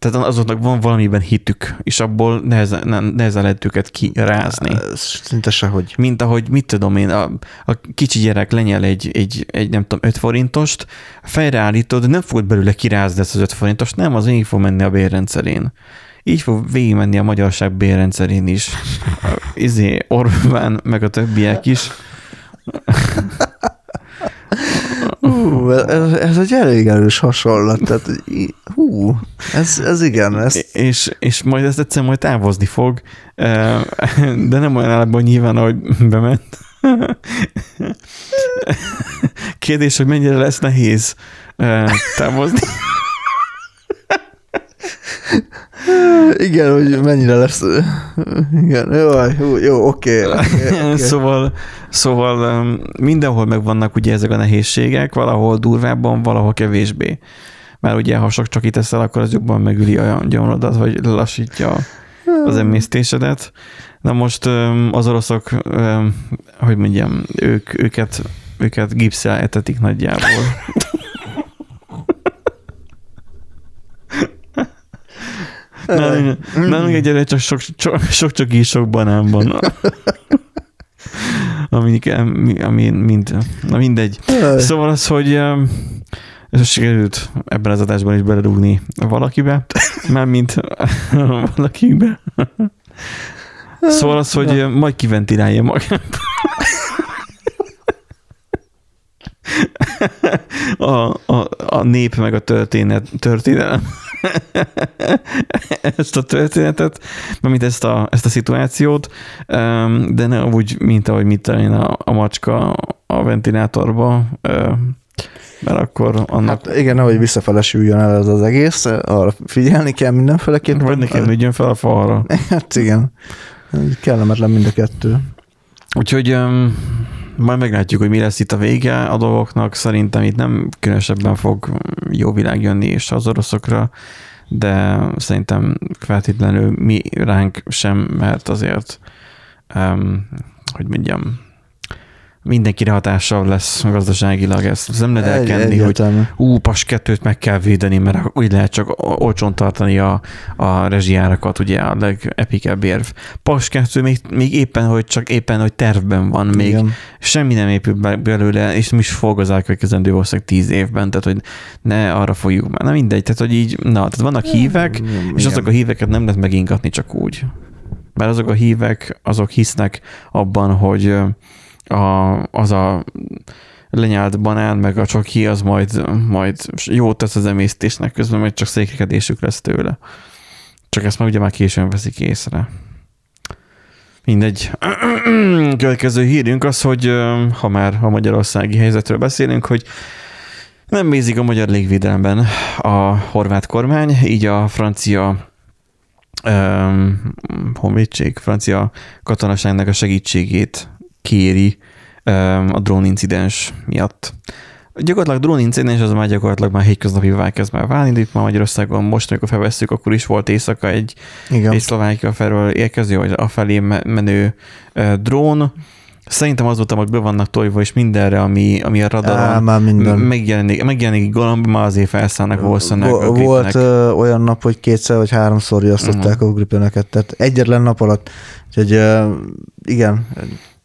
tehát azoknak van valamiben hitük, és abból nehezen, nehezen lehet őket kirázni. Szinte sehogy. Mint ahogy, mit tudom én, a, a kicsi gyerek lenyel egy, egy, egy, nem tudom, 5 forintost, fejreállítod, nem fogod belőle kirázni ezt az 5 forintost, nem, az így fog menni a bérrendszerén. Így fog végigmenni a magyarság bérrendszerén is. Izé, Orbán, meg a többiek is. Hú, ez, ez egy elég erős hasonlat. Tehát, hú, ez, ez igen. Ez... És, és majd ezt egyszer majd távozni fog, de nem olyan állapban nyilván, ahogy bement. Kérdés, hogy mennyire lesz nehéz távozni. Igen, hogy mennyire lesz. Igen, jó, jó, oké. Okay, okay. szóval, szóval mindenhol megvannak ugye ezek a nehézségek, valahol durvábban, valahol kevésbé. Mert ugye, ha sok csak itt eszel, akkor az jobban megüli a gyomrodat, vagy lassítja az emésztésedet. Na most az oroszok, hogy mondjam, ők, őket, őket gipszel etetik nagyjából. Nálunk, nálunk egyre csak sok, sok, sok csak sok banán van. ami, ami mind, na mindegy. Szóval az, hogy ez sikerült ebben az adásban is belerúgni valakibe, már mint valakibe. Szóval az, hogy majd kiventilálja magát. A, a, a nép meg a történet, történelem ezt a történetet, mint ezt a, ezt a szituációt, de ne úgy, mint ahogy mit én a, a macska a ventilátorba, mert akkor annak... Hát igen, ahogy visszafele süljön el ez az egész, arra figyelni kell mindenféleképpen. Vagy nekem ügyön fel a falra. Hát igen, kellemetlen mind a kettő. Úgyhogy majd meglátjuk, hogy mi lesz itt a vége a dolgoknak. Szerintem itt nem különösebben fog jó világ jönni és az oroszokra, de szerintem feltétlenül mi ránk sem, mert azért, um, hogy mondjam, mindenkire hatással lesz gazdaságilag, ezt Ez nem lehet Egy- elkenni, hogy egyértelmű. ú, pas kettőt meg kell védeni, mert úgy lehet csak olcsón tartani a, a rezsijárakat, ugye a legepikebb érv. Pas kettő még, még éppen, hogy csak éppen, hogy tervben van, még Igen. semmi nem épül be belőle, és nem is fog az elkövetkezendő valószínűleg tíz évben, tehát hogy ne arra fogjuk már. Na mindegy, tehát hogy így, na, tehát vannak hívek, Igen. és azok a híveket nem lehet megingatni csak úgy. Mert azok a hívek, azok hisznek abban, hogy a, az a lenyált banán, meg a csoki, az majd, majd jót tesz az emésztésnek, közben majd csak székekedésük lesz tőle. Csak ezt már ugye már későn veszik észre. Mindegy. Következő hírünk az, hogy ha már a magyarországi helyzetről beszélünk, hogy nem bízik a magyar légvédelemben a horvát kormány, így a francia um, honvédség, francia katonaságnak a segítségét kéri um, a drónincidens miatt. Gyakorlatilag drónincidens az már gyakorlatilag már hétköznapi kezd már válni, itt már Magyarországon most, amikor felvesszük, akkor is volt éjszaka egy Igen. egy Szlovákia felől érkező, vagy afelé me- menő drón. Szerintem azóta hogy be vannak tojva, és mindenre, ami, ami a Á, radaron már minden. megjelenik, megjelenik galamb, már azért felszállnak valószínűleg a Vo- gripnek. Volt ö, olyan nap, hogy kétszer vagy háromszor riasztották Mhm. a gripeneket, tehát egyetlen nap alatt. Úgyhogy ö, igen,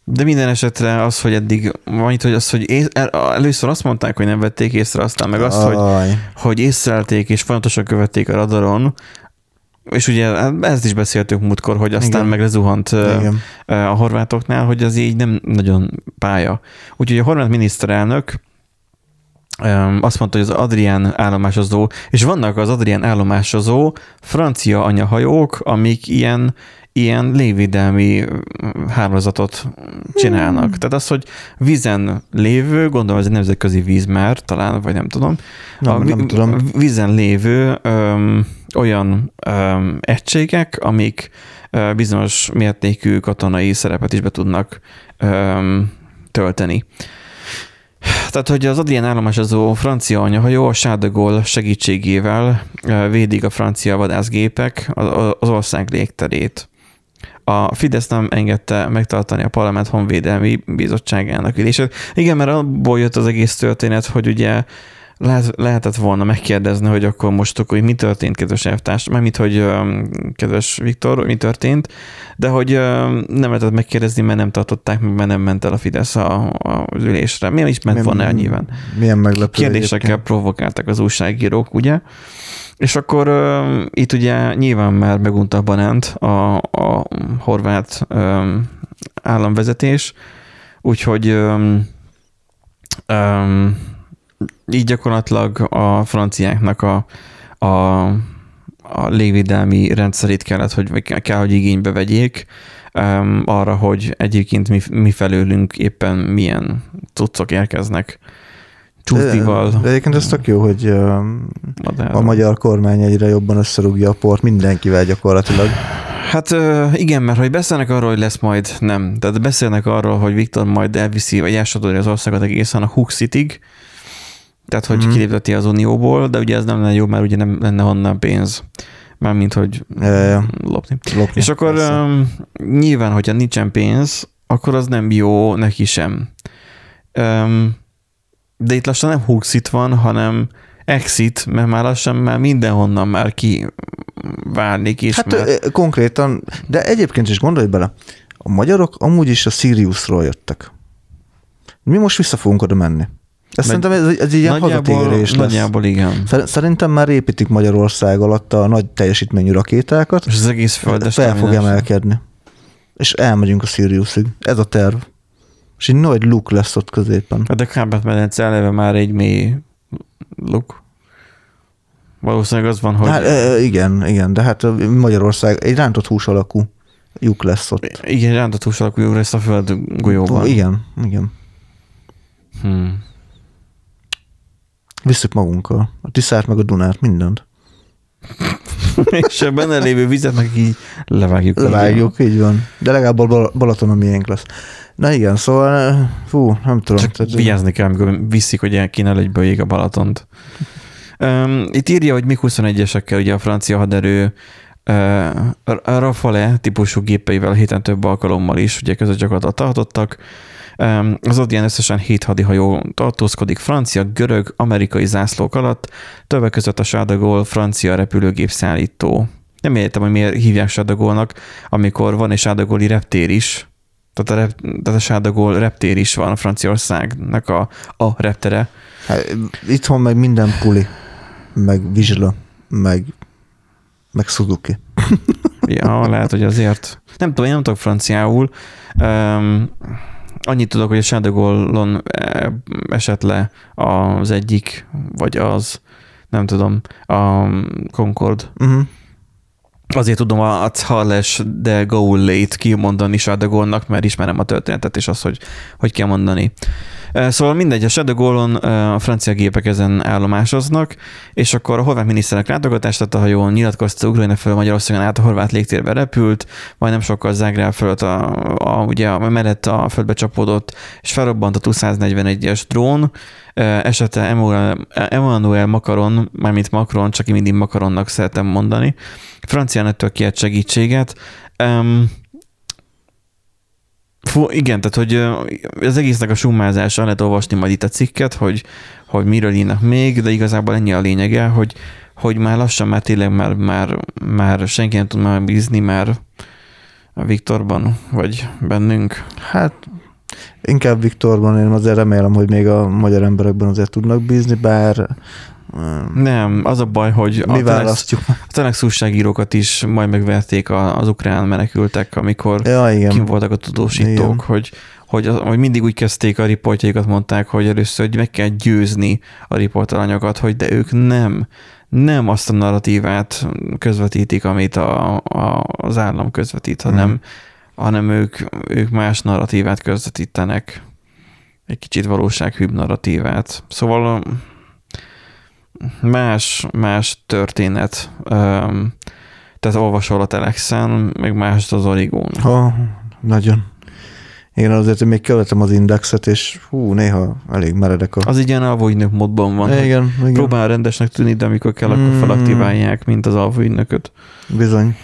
De minden esetre az, hogy eddig, vagy hogy az, hogy ész, el- először azt mondták, hogy nem vették észre, aztán meg azt, hogy, Aj, hogy észrelték és folyamatosan követték a radaron, és ugye ezt is beszéltük múltkor, hogy aztán Igen. meg lezuhant igen. a horvátoknál, hogy az így nem nagyon pálya. Úgyhogy a horvát miniszterelnök azt mondta, hogy az Adrián állomásozó, és vannak az Adrián állomásozó francia anyahajók, amik ilyen, ilyen légvédelmi hálózatot csinálnak. Tehát az, hogy vízen lévő, gondolom ez egy nemzetközi víz már, talán, vagy nem tudom, Nem, vi- nem tudom. vízen lévő öm, olyan öm, egységek, amik ö, bizonyos mértékű katonai szerepet is be tudnak öm, tölteni. Tehát, hogy az Adrien állomásozó francia anyahajó a Gaulle segítségével védik a francia vadászgépek a- a- az ország légterét. A Fidesz nem engedte megtartani a Parlament Honvédelmi Bizottságának ülését. Igen, mert abból jött az egész történet, hogy ugye lehet, lehetett volna megkérdezni, hogy akkor most akkor mi történt, kedves elvtárs, mármint, hogy kedves Viktor, mi történt, de hogy nem lehetett megkérdezni, mert nem tartották meg, mert nem ment el a Fidesz a, a, az ülésre. Miért is ment volna el nyilván? Milyen meglepő Kérdésekkel egyébként. provokáltak az újságírók, ugye? És akkor uh, itt ugye nyilván már megunta a banánt a, a horvát um, államvezetés, úgyhogy um, um, így gyakorlatilag a franciáknak a, a, a légvédelmi rendszerét kellett, hogy kell, hogy igénybe vegyék um, arra, hogy egyébként mi, mi felőlünk éppen milyen cuccok érkeznek csúszdival. De egyébként ez tök jó, hogy ö, madárral. a magyar kormány egyre jobban összerúgja a port mindenkivel gyakorlatilag. Hát igen, mert hogy beszélnek arról, hogy lesz majd, nem. Tehát beszélnek arról, hogy Viktor majd elviszi, vagy elsodorja az országot egészen a Hook City-ig, tehát hogy mm. kilépteti az Unióból, de ugye ez nem lenne jó, mert ugye nem lenne honnan pénz. Mármint, hogy Ja, ja, lopni. Lopni. És akkor Persze. nyilván, hogyha nincsen pénz, akkor az nem jó neki sem. Um, de itt lassan nem Huxit van, hanem Exit, mert már lassan már mindenhonnan már ki várnék is. Hát mert... konkrétan, de egyébként is gondolj bele, a magyarok amúgy is a Siriusról jöttek. Mi most vissza fogunk oda menni. Meg- szerintem ez, ez egy ilyen hazatérés lesz. nagyjából igen. Szer- Szerintem már építik Magyarország alatt a nagy teljesítményű rakétákat, És az egész földes fel fog emelkedni. És elmegyünk a Siriusig. Ez a terv. És egy nagy luk lesz ott középen. Hát de Kárpát-medence eleve már egy mély luk. Valószínűleg az van, hogy Hát, igen, igen, de hát Magyarország egy rántott hús alakú lyuk lesz ott. igen, rántatós alakú lyuk lesz a föld golyóban. Igen, igen. Hmm. Visszük magunkkal. A Tiszát meg a Dunát, mindent. És a benne lévő vizet meg így levágjuk. Levágjuk, így van. De legalább a Bal- Balaton a miénk lesz. Na igen, szóval, ö, fú, nem tudom. Csak tehát- vigyázni kell, amikor viszik, hogy el kéne egyből ég a Balatont. Um, itt írja, hogy MiG-21-esekkel ugye a francia haderő uh, Rafale típusú gépeivel héten több alkalommal is, ugye között gyakorlatilag tartottak. Um, az Odin összesen 7 hadihajó tartózkodik francia, görög, amerikai zászlók alatt, többek között a Sádagol francia repülőgép szállító. Nem értem, hogy miért hívják Sádagolnak, amikor van egy Sádagoli reptér is, tehát a, rep, tehát a Sádagol reptér is van a Franciaországnak a, a reptere. Hát, itthon meg minden puli, meg vizsla, meg, meg Suzuki. ja, lehet, hogy azért. Nem tudom, én nem tudok franciául. Um, annyit tudok, hogy a Shadowgallon esett le az egyik, vagy az, nem tudom, a Concord. Uh-huh. Azért tudom a Charles de Gaulle-t kimondani Shadowgallnak, mert ismerem a történetet, és azt, hogy hogy kell mondani. Szóval mindegy, a Shadowgallon a francia gépek ezen állomásoznak, és akkor a horvát miniszterek látogatást tett a hajón, nyilatkozta Ukrajna föl Magyarországon át a horvát légtérbe repült, majd nem sokkal Zágráb fölött a, a, ugye a mellett a földbe csapódott, és a Tu-141-es drón, esete Emmanuel Macron, mármint Macron, csak én mindig Macronnak szeretem mondani, francián ettől kiért segítséget. Um, Fú, igen, tehát hogy az egésznek a summázása, lehet olvasni majd itt a cikket, hogy, hogy miről írnak még, de igazából ennyi a lényege, hogy, hogy már lassan, már tényleg már, már, már senki nem tud már bízni már a Viktorban, vagy bennünk. Hát inkább Viktorban, én azért remélem, hogy még a magyar emberekben azért tudnak bízni, bár nem, az a baj, hogy Mi a választjuk. A telex újságírókat is majd megverték az ukrán menekültek, amikor ja, igen. kim voltak a tudósítók, igen. hogy, hogy, hogy mindig úgy kezdték a riportjaikat, mondták, hogy először hogy meg kell győzni a riportalanyokat, hogy de ők nem, nem azt a narratívát közvetítik, amit a, a, az állam közvetít, hanem, mm. Hanem ők, ők más narratívát közvetítenek, egy kicsit valósághűbb narratívát. Szóval más, más történet. Tehát olvasol a Telexen, meg más az Origón. Ha, nagyon. Igen, azért még követem az indexet, és hú, néha elég meredek a... Az ilyen alvóügynök módban van. Igen, igen. Próbál rendesnek tűnni, de amikor kell, akkor mm. felaktiválják, mint az alvóügynököt. Bizony.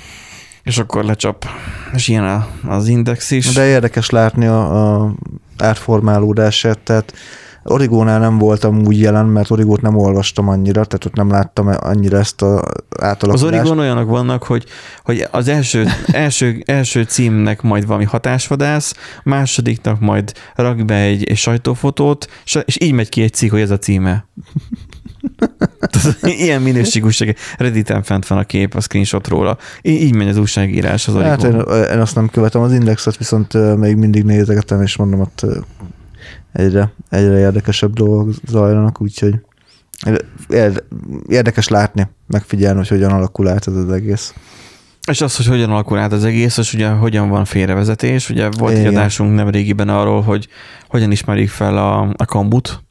És akkor lecsap. És ilyen az index is. De érdekes látni a, a árformálódását, tehát Origónál nem voltam úgy jelen, mert Origót nem olvastam annyira, tehát ott nem láttam annyira ezt a átalakulást. Az Origón olyanok vannak, hogy, hogy az első, első, első címnek majd valami hatásvadász, másodiknak majd rak be egy, egy sajtófotót, és így megy ki egy cikk, hogy ez a címe. Ilyen minőségű újság. Redditen fent van a kép, a screenshot róla. Így megy az újságírás az Hát én, én, azt nem követem az indexet, viszont még mindig nézegetem, és mondom, ott egyre, egyre érdekesebb dolgok zajlanak, úgyhogy érdekes látni, megfigyelni, hogy hogyan alakul át ez az egész. És az, hogy hogyan alakul át az egész, és ugye hogyan van félrevezetés. Ugye volt Igen. egy adásunk nem régiben arról, hogy hogyan ismerik fel a, a kambut.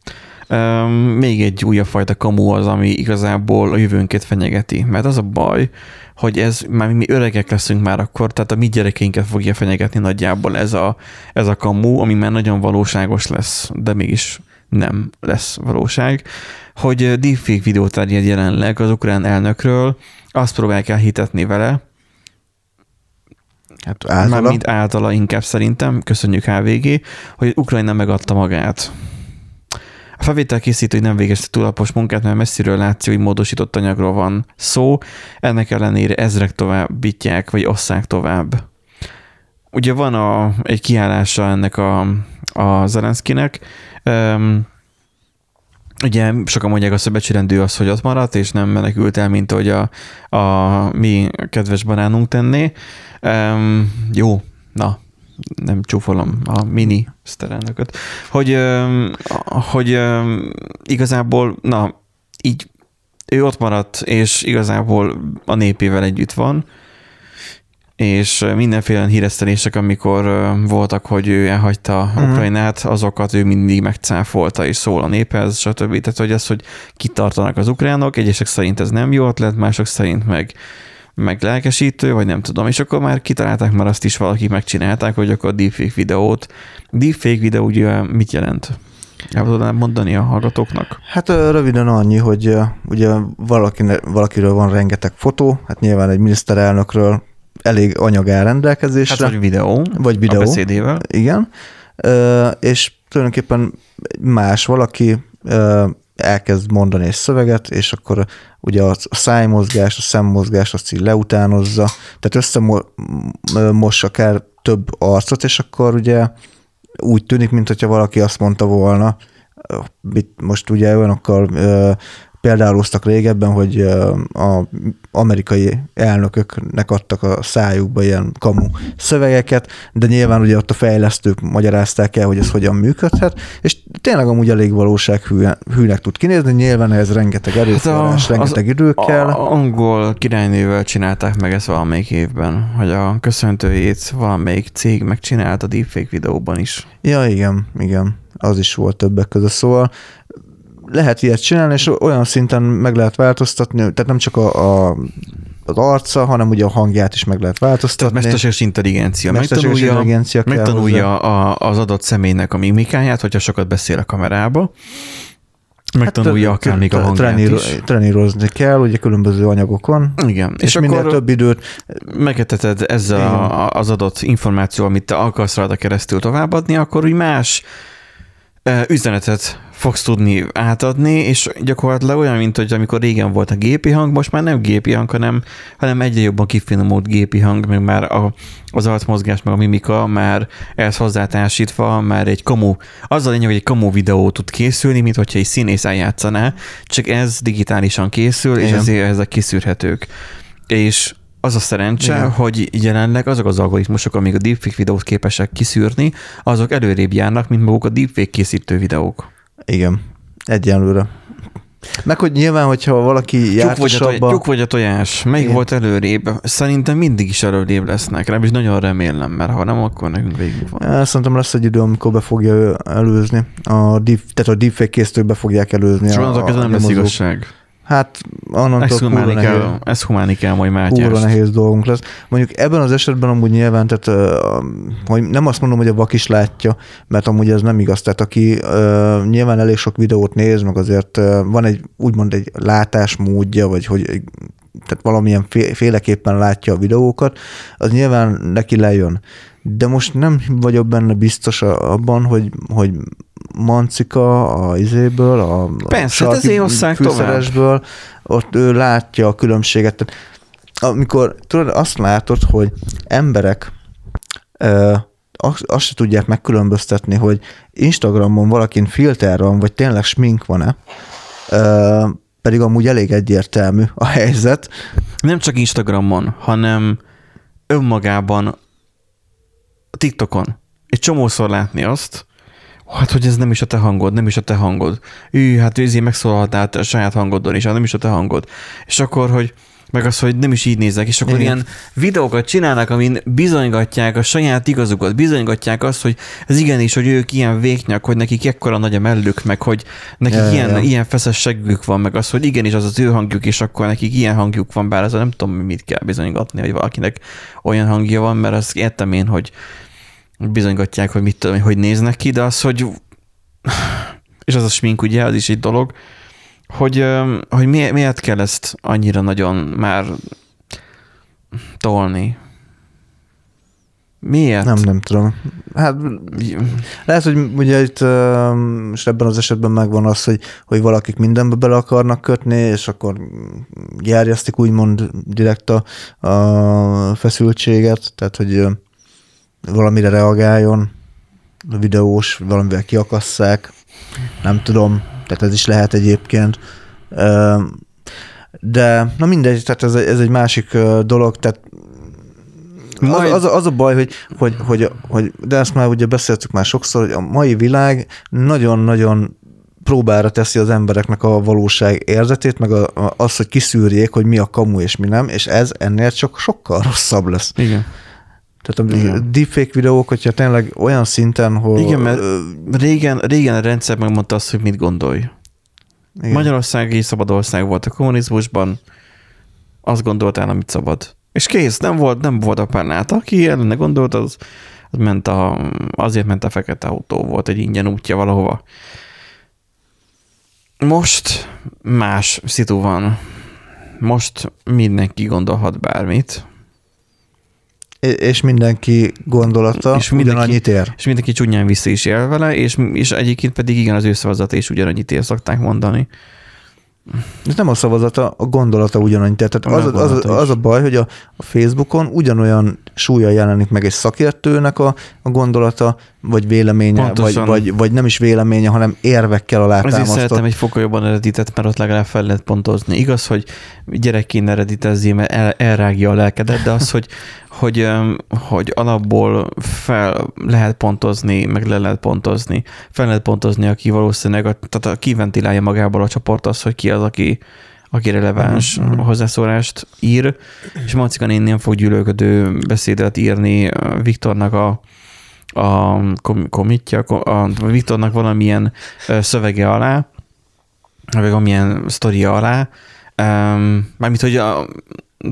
Um, még egy újabb fajta kamu az, ami igazából a jövőnket fenyegeti. Mert az a baj, hogy ez már mi öregek leszünk már akkor, tehát a mi gyerekeinket fogja fenyegetni nagyjából ez a, ez a kamu, ami már nagyon valóságos lesz, de mégis nem lesz valóság, hogy deepfake videót terjed jelenleg az ukrán elnökről, azt próbálják elhitetni vele, Hát általa. Már mint általa inkább szerintem, köszönjük HVG, hogy Ukrajna megadta magát. A felvétel készítői nem végezte túl alapos munkát, mert messziről látszik, hogy módosított anyagról van szó, ennek ellenére ezrek továbbítják, vagy osszák tovább. Ugye van a, egy kiállása ennek a, a Zelenszkinek, um, Ugye sokan mondják azt, hogy az, hogy ott maradt, és nem menekült el, mint hogy a, a mi kedves baránunk tenné. Um, jó, na, nem csúfolom a mini szterelnököt, hogy, hogy igazából, na, így ő ott maradt, és igazából a népével együtt van, és mindenféle híresztelések, amikor voltak, hogy ő elhagyta uh-huh. Ukrajnát, azokat ő mindig megcáfolta, és szól a néphez, stb. Tehát, hogy ez, hogy kitartanak az ukránok, egyesek szerint ez nem jó ötlet, mások szerint meg meg lelkesítő, vagy nem tudom, és akkor már kitalálták már azt is valaki megcsinálták, hogy akkor deepfake videót. Deepfake videó ugye mit jelent? El tudnám mondani a hallgatóknak? Hát röviden annyi, hogy ugye valaki, valakiről van rengeteg fotó, hát nyilván egy miniszterelnökről elég anyag áll rendelkezésre. Hát vagy videó. Vagy videó. A beszédével. Igen. és tulajdonképpen más valaki elkezd mondani egy szöveget, és akkor ugye a szájmozgást, a szemmozgást azt így leutánozza, tehát összemos akár több arcot, és akkor ugye úgy tűnik, mintha valaki azt mondta volna, most ugye olyanokkal példálóztak régebben, hogy a amerikai elnököknek adtak a szájukba ilyen kamu szövegeket, de nyilván ugye ott a fejlesztők magyarázták el, hogy ez hogyan működhet, és tényleg amúgy elég valóság hűnek tud kinézni, nyilván ez rengeteg erőforrás, hát a, rengeteg idő kell. A angol királynővel csinálták meg ezt valamelyik évben, hogy a köszöntőjét valamelyik cég megcsinált a deepfake videóban is. Ja, igen, igen az is volt többek között. Szóval lehet ilyet csinálni, és olyan szinten meg lehet változtatni, tehát nem csak a, a az arca, hanem ugye a hangját is meg lehet változtatni. Tehát mesterséges intelligencia. Mesterséges megtanulja, intelligencia megtanulja a, az adott személynek a mimikáját, hogyha sokat beszél a kamerába, megtanulja hát, akár még a hangját treníro, is. Trenírozni kell, ugye különböző anyagokon. Igen. És, és minél több időt... Megeteted ezzel a, az adott információ, amit te akarsz rá keresztül továbbadni, akkor úgy más üzenetet fogsz tudni átadni, és gyakorlatilag olyan, mint hogy amikor régen volt a gépi hang, most már nem gépi hang, hanem, hanem egyre jobban kifinomult gépi hang, meg már a, az arcmozgás, meg a mimika már ehhez hozzátársítva, már egy komu, az a lényeg, hogy egy komu videó tud készülni, mint hogyha egy színész eljátszaná, csak ez digitálisan készül, Igen. és ezért ezek kiszűrhetők. És az a szerencse, Igen. hogy jelenleg azok az algoritmusok, amik a deepfake videót képesek kiszűrni, azok előrébb járnak, mint maguk a deepfake készítő videók. Igen, egyenlőre. Meg hogy nyilván, hogyha valaki jártasabba... Tyúk vagy a tojás. Melyik Igen. volt előrébb? Szerintem mindig is előrébb lesznek. Nem is nagyon remélem, mert ha nem, akkor nekünk végig van. Szerintem lesz egy idő, amikor be fogja előzni. A deep, tehát a deepfake készítők be fogják előzni. És a, ez nem lesz igazság. Hát nehéz, kell, ezt humálni kell majd Mátyást. Kurva nehéz dolgunk lesz. Mondjuk ebben az esetben amúgy nyilván, tehát hogy nem azt mondom, hogy a vak is látja, mert amúgy ez nem igaz. Tehát aki nyilván elég sok videót néz, meg azért van egy úgymond egy látásmódja, vagy hogy tehát valamilyen féleképpen látja a videókat, az nyilván neki lejön. De most nem vagyok benne biztos abban, hogy, hogy Mancika a izéből, a, Persze, hát fűszeresből, ott ő látja a különbséget. Tehát, amikor tudod, azt látod, hogy emberek ö, azt, azt se tudják megkülönböztetni, hogy Instagramon valakin filter van, vagy tényleg smink van-e, ö, pedig amúgy elég egyértelmű a helyzet. Nem csak Instagramon, hanem önmagában a TikTokon. Egy csomószor látni azt, hát hogy ez nem is a te hangod, nem is a te hangod. Ő, hát őzi megszólaltál a saját hangodon is, hát nem is a te hangod. És akkor, hogy meg az, hogy nem is így néznek, és akkor Igen. ilyen videókat csinálnak, amin bizonygatják a saját igazukat, bizonygatják azt, hogy ez igenis, hogy ők ilyen véknyak, hogy nekik ekkora nagy a mellük, meg hogy nekik ja, ilyen, ja. ilyen feszes segük van, meg az, hogy igenis az az ő hangjuk, és akkor nekik ilyen hangjuk van, bár ez nem tudom, mit kell bizonygatni, hogy valakinek olyan hangja van, mert azt értem én, hogy bizonygatják, hogy mit tudom, hogy néznek ki, de az, hogy és az a smink ugye, az is egy dolog, hogy, hogy miért kell ezt annyira nagyon már tolni? Miért? Nem, nem tudom. Hát lehet, hogy ugye itt és ebben az esetben megvan az, hogy, hogy valakik mindenbe bele akarnak kötni, és akkor járjasztik úgymond direkt a, a feszültséget, tehát hogy valamire reagáljon, videós, valamivel kiakasszák, nem tudom, tehát ez is lehet egyébként. De na mindegy, tehát ez, ez egy másik dolog, tehát az, az, az a baj, hogy, hogy, hogy, hogy, de ezt már ugye beszéltük már sokszor, hogy a mai világ nagyon-nagyon próbára teszi az embereknek a valóság érzetét, meg a, a, az, hogy kiszűrjék, hogy mi a kamu és mi nem, és ez ennél csak sokkal rosszabb lesz. Igen. Tehát a Igen. deepfake videók, hogyha tényleg olyan szinten, hogy... Igen, mert régen, régen a rendszer megmondta azt, hogy mit gondolj. Igen. Magyarország egy szabad ország volt a kommunizmusban, azt gondoltál, amit szabad. És kész, nem volt, nem volt a párnát. Aki ellene gondolt, az, az ment a, azért ment a fekete autó, volt egy ingyen útja valahova. Most más szitu van. Most mindenki gondolhat bármit és mindenki gondolata és mindenki, ugyanannyit ér. És mindenki csúnyán vissza is él vele, és, és egyébként pedig igen, az ő szavazata is ugyanannyit ér, szokták mondani. Ez nem a szavazata, a gondolata ugyanannyi. Tehát az, az, az, az a baj, hogy a, a Facebookon ugyanolyan súlya jelenik meg egy szakértőnek a, a gondolata, vagy véleménye, vagy, vagy, vagy nem is véleménye, hanem érvekkel alátámasztott. Azért szeretem egy fokkal jobban eredített, mert ott legalább fel lehet pontozni. Igaz, hogy gyerekként ereditezzi, mert el, elrágja a lelkedet, de az, hogy, hogy, hogy alapból fel lehet pontozni, meg le lehet pontozni. Fel lehet pontozni, aki valószínűleg a, tehát a kiventilálja magából a csoport az, hogy ki az, aki, aki releváns uh-huh. hozzászólást ír, és Macika néni nem fog gyűlölködő beszédet írni Viktornak a, a komitja, a Viktornak valamilyen szövege alá, vagy valamilyen sztoria alá, mármint, hogy a,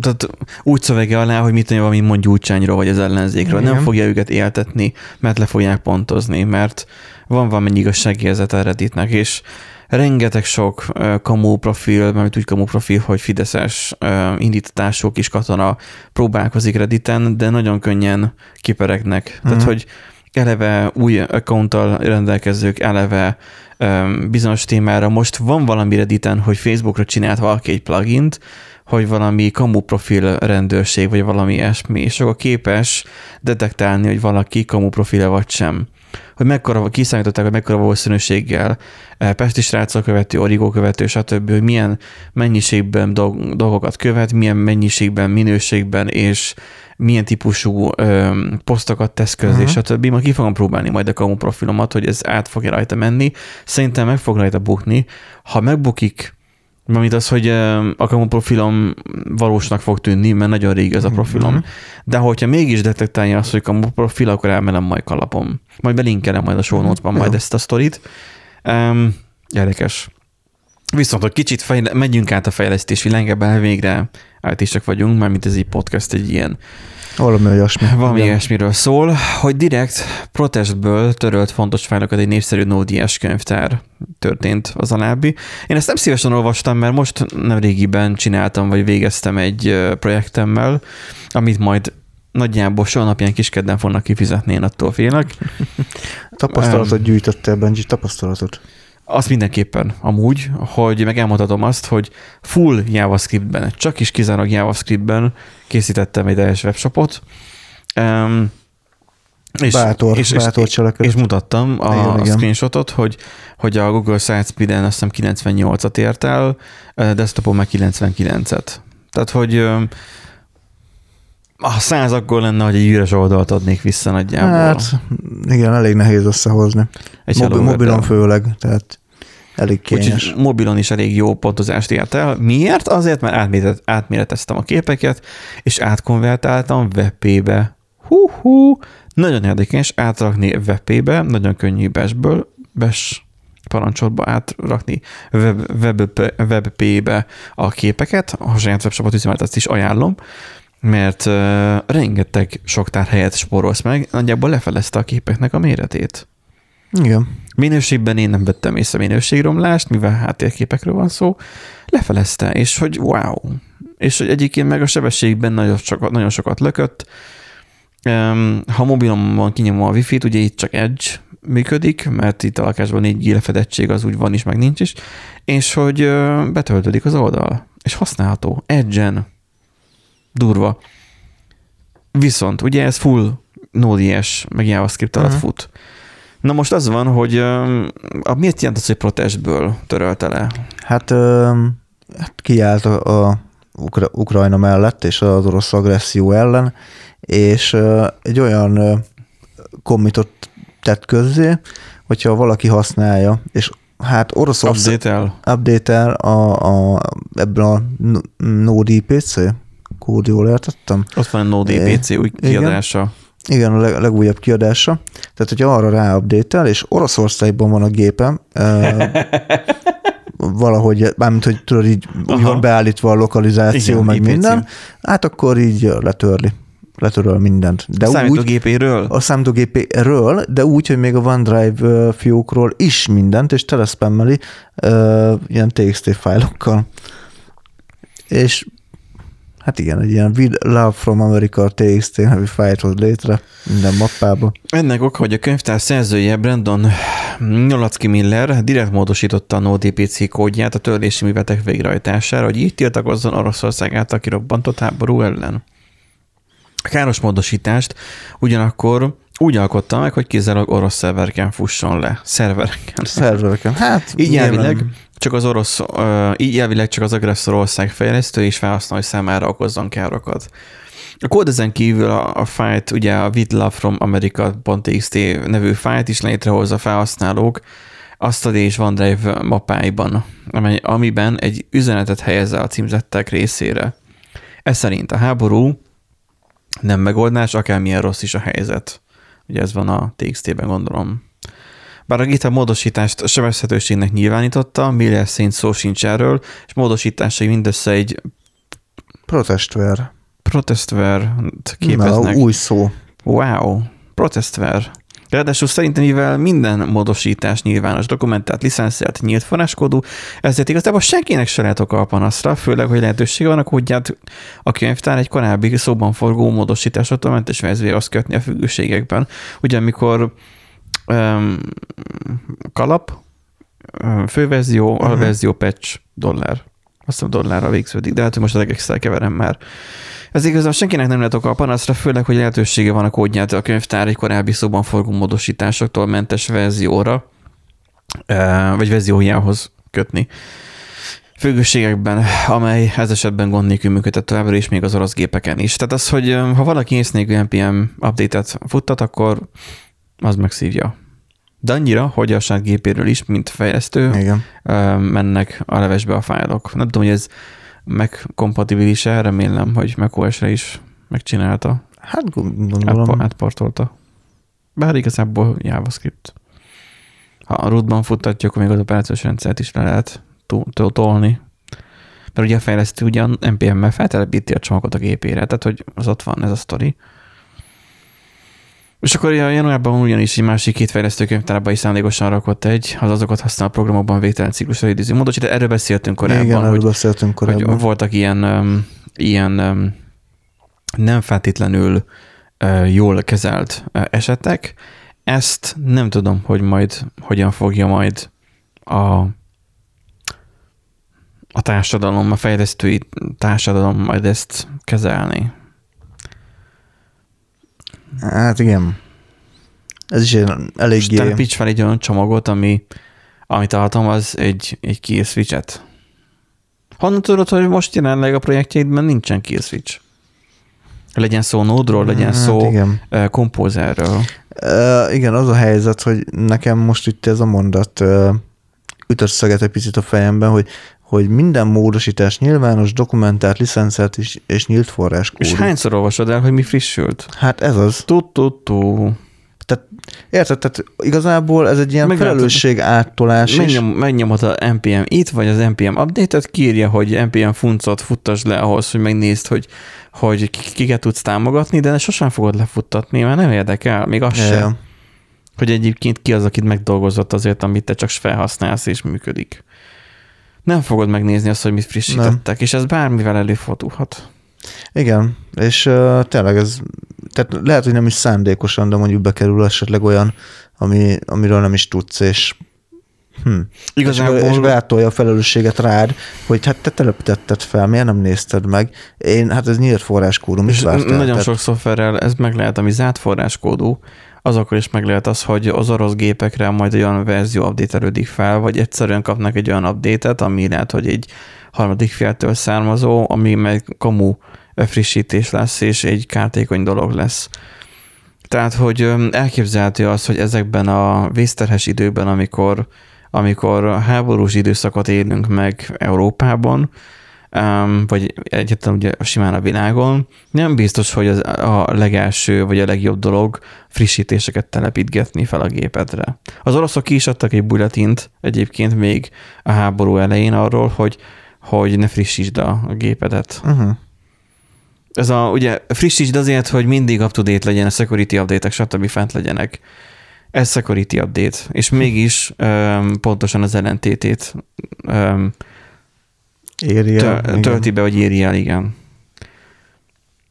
tehát úgy szövege alá, hogy mit tudja valami mond Gyurcsányról, vagy az ellenzékről. Igen. Nem fogja őket éltetni, mert le fogják pontozni, mert van valamennyi igazságérzet a Redditnek, és rengeteg sok uh, kamu profil, mert úgy kamu profil, hogy fideszes uh, indítatások is katona próbálkozik Redditen, de nagyon könnyen kiperegnek. Mm. Tehát, mhm. hogy eleve új accounttal rendelkezők, eleve um, bizonyos témára. Most van valami Redditen, hogy Facebookra csinált valaki egy plugint, hogy valami kamu profil rendőrség, vagy valami ilyesmi, és akkor képes detektálni, hogy valaki kamu profile vagy sem. Hogy mekkora, kiszámították, hogy mekkora valószínűséggel eh, Pesti srácok követő, Origó követő, stb., hogy milyen mennyiségben dolgokat követ, milyen mennyiségben, minőségben, és milyen típusú ö, posztokat tesz közé, uh-huh. stb. Ma ki fogom próbálni majd a kamu profilomat, hogy ez át fogja rajta menni. Szerintem meg fog rajta bukni. Ha megbukik, Mármint az, hogy a profilom valósnak fog tűnni, mert nagyon régi ez a profilom. Mm-hmm. De hogyha mégis detektálja azt, hogy kamu profil, akkor elmenem majd kalapom. Majd belinkelem majd a show notes-ban majd ezt a sztorit. Um, érdekes. Viszont, hogy kicsit fejle- megyünk át a fejlesztés világában, végre it vagyunk, mármint ez egy podcast egy ilyen valami olyasmi. Valami olyasmiről szól, hogy direkt protestből törölt fontos fájlokat egy népszerű Node.js könyvtár történt az alábbi. Én ezt nem szívesen olvastam, mert most nem régiben csináltam, vagy végeztem egy projektemmel, amit majd nagyjából soha napján kiskedden fognak kifizetni, én attól félek. tapasztalatot gyűjtöttél, Benji, tapasztalatot. Azt mindenképpen amúgy, hogy meg elmondhatom azt, hogy full JavaScriptben, csak is kizárólag JavaScriptben készítettem egy teljes webshopot, um, és, bátor, és, bátor és, és mutattam a, igen, a screenshotot, hogy, hogy a Google SiteSpeed-en azt hiszem 98-at ért el, desktopon meg 99-et. Tehát, hogy a száz akkor lenne, hogy egy üres oldalt adnék vissza nagyjából. Hát igen, elég nehéz összehozni. Egy Mobil, mobilon főleg, tehát elég kényes. Úgyhogy mobilon is elég jó pontozást ért el. Miért? Azért, mert átméreteztem a képeket, és átkonvertáltam WebP-be. Hú-hú, nagyon érdekes átrakni WebP-be, nagyon könnyű besből, bes parancsotba átrakni web, web, WebP-be a képeket, a saját webshopot üzemeltet, is ajánlom, mert uh, rengeteg sok tárhelyet spórolsz meg, nagyjából lefelezte a képeknek a méretét. Igen. Minőségben én nem vettem észre minőségromlást, mivel háttérképekről van szó, lefelezte, és hogy wow. És hogy egyébként meg a sebességben nagyon sokat, nagyon sokat lökött. Ha mobilon van kinyomva a wifi-t, ugye itt csak Edge működik, mert itt a lakásban 4G lefedettség az úgy van is, meg nincs is, és hogy betöltődik az oldal, és használható. Edge-en durva. Viszont ugye ez full Node.js, meg JavaScript alatt uh-huh. fut. Na most az van, hogy a, miért jelent az, hogy protestből törölte le? Hát, hát kiállt a, a Ukra- Ukrajna mellett és az orosz agresszió ellen, és egy olyan kommitot tett közzé, hogyha valaki használja, és hát Oroszország... Update-el? Update-el a, a, ebben a Node IPC kód, jól értettem? Ott van a Node-EPC új kiadása. Igen, a leg, legújabb kiadása. Tehát, hogyha arra ráupdate és Oroszországban van a gépem, valahogy, mármint, hogy tudod, így úgy van beállítva a lokalizáció, Igen, meg IPC. minden, hát akkor így letörli letöröl mindent. De a számítógépéről? Úgy, a számítógépéről, de úgy, hogy még a OneDrive fiókról is mindent, és teleszpammeli uh, ilyen TXT fájlokkal. És Hát igen, egy ilyen With Love from America TXT nevű fájlt hoz létre minden mappába. Ennek oka, hogy a könyvtár szerzője Brandon Nolacki Miller direkt módosította a NoDPC kódját a törlési művetek végrehajtására, hogy így tiltakozzon Oroszország által kirobbantott háború ellen. A káros módosítást ugyanakkor úgy alkotta meg, hogy kizárólag orosz szervereken fusson le. Szervereken. Szervereken. Hát Így elvileg csak az orosz, így elvileg csak az agresszor ország fejlesztő és felhasználói számára okozzon károkat. A kód ezen kívül a, a fájlt, ugye a love from America.txt nevű fájlt is létrehozza a felhasználók Astra és OneDrive mappáiban, amely, amiben egy üzenetet helyez el a címzettek részére. Ez szerint a háború nem megoldás, akármilyen rossz is a helyzet. Ugye ez van a TXT-ben, gondolom. Bár a GitHub módosítást sebezhetőségnek nyilvánította, Miller szerint szó sincs erről, és módosításai mindössze egy protestware Na, képeznek. új szó. Wow, protestware. Ráadásul szerintem, mivel minden módosítás nyilvános, dokumentált, licenszelt, nyílt forráskódú, ezért igazából senkinek se lehet oka a panaszra, főleg, hogy lehetősége van a kódját a könyvtár egy korábbi szóban forgó módosításoktól mentes verzióhoz kötni a függőségekben. Ugye amikor kalap, főverzió, Mhm. alverzió, patch, dollár. Azt hiszem dollárra végződik, de hát hogy most az egészszer keverem már. Ez igazából senkinek nem lehet oka a panaszra, főleg, hogy lehetősége van a kódját a könyvtár egy korábbi szóban forgó módosításoktól mentes verzióra, vagy verziójához kötni. Függőségekben, amely ez esetben gond nélkül működött továbbra is, még az orosz gépeken is. Tehát az, hogy ha valaki ész nélkül NPM update-et futtat, akkor az megszívja. De annyira, hogy a saját gépéről is, mint fejlesztő, Igen. mennek a levesbe a fájlok. Nem tudom, hogy ez megkompatibilis-e, remélem, hogy macOS-re is megcsinálta, Hát gondolom. átpa- átportolta. Bár igazából JavaScript. Ha a rootban futtatja, akkor még az operációs rendszert is le lehet to- to- tolni. Mert ugye a fejlesztő ugye a NPM-mel feltelepíti a csomagot a gépére, tehát hogy az ott van ez a sztori. És akkor januárban ugyanis egy másik két fejlesztő könyvtárba is szándékosan rakott egy, az azokat használ a programokban végtelen ciklusra idéző módosítás. Erről beszéltünk korábban, Igen, erről hogy beszéltünk korábban. hogy voltak ilyen, um, ilyen um, nem feltétlenül uh, jól kezelt uh, esetek. Ezt nem tudom, hogy majd hogyan fogja majd a a társadalom, a fejlesztői társadalom majd ezt kezelni. Hát igen. Ez is egy Most eléggé... telepíts fel egy olyan csomagot, ami, amit alkalmaz egy, egy kill switchet. Honnan tudod, hogy most jelenleg a projektjeidben nincsen kill switch? Legyen szó Node-ról, legyen szó Hát igen. uh, Composerről. Uh, igen, az a helyzet, hogy nekem most itt ez a mondat uh, ütött szöget egy picit a fejemben, hogy hogy minden módosítás nyilvános, dokumentált, licenszert és, és nyílt forráskódú. És hányszor olvasod el, hogy mi frissült? Hát ez az. Tu-tu-tu. Tehát, érted? Tehát igazából ez egy ilyen Meg felelősség áttolás. Megnyom, megnyomod a NPM itt, vagy az NPM update-et, kírja, hogy NPM funcot futtas le ahhoz, hogy megnézd, hogy, hogy ki- kiket tudsz támogatni, de sosem fogod lefuttatni, mert nem érdekel, még az Ja, sem. hogy egyébként ki az, akit megdolgozott azért, amit te csak felhasználsz és működik. Nem fogod megnézni azt, hogy mit frissítettek, és ez bármivel előfordulhat. Igen, és uh, tényleg ez, tehát lehet, hogy nem is szándékosan, de mondjuk bekerül esetleg olyan, ami, amiről nem is tudsz, és hm. Igazából És, és beátolja a felelősséget rád, hogy hát te telepítetted fel, miért nem nézted meg? Én, hát ez nyílt forráskódú, mit vártál? nagyon Tehát- sok szoftverrel ez meg lehet, ami zárt forráskódú, az akkor is meg lehet az, hogy az orosz gépekre majd olyan verzió update fel, vagy egyszerűen kapnak egy olyan update-et, ami lehet, hogy egy harmadik féltől származó, ami meg kamu frissítés lesz, és egy kártékony dolog lesz. Tehát, hogy elképzelhető az, hogy ezekben a vészterhes időkben, amikor, amikor háborús időszakot élünk meg Európában, um, vagy egyáltalán ugye simán a világon, nem biztos, hogy az a legelső vagy a legjobb dolog frissítéseket telepítgetni fel a gépedre. Az oroszok ki is adtak egy bulletint egyébként még a háború elején arról, hogy, hogy ne frissítsd a gépedet. Uh-huh. Ez a, ugye frissítsd azért, hogy mindig up-to-date legyen, a security update-ek, stb. fent legyenek. Ez security update. És mégis um, pontosan az ellentétét um, Éri el, tö- tölti be, vagy éri el, igen.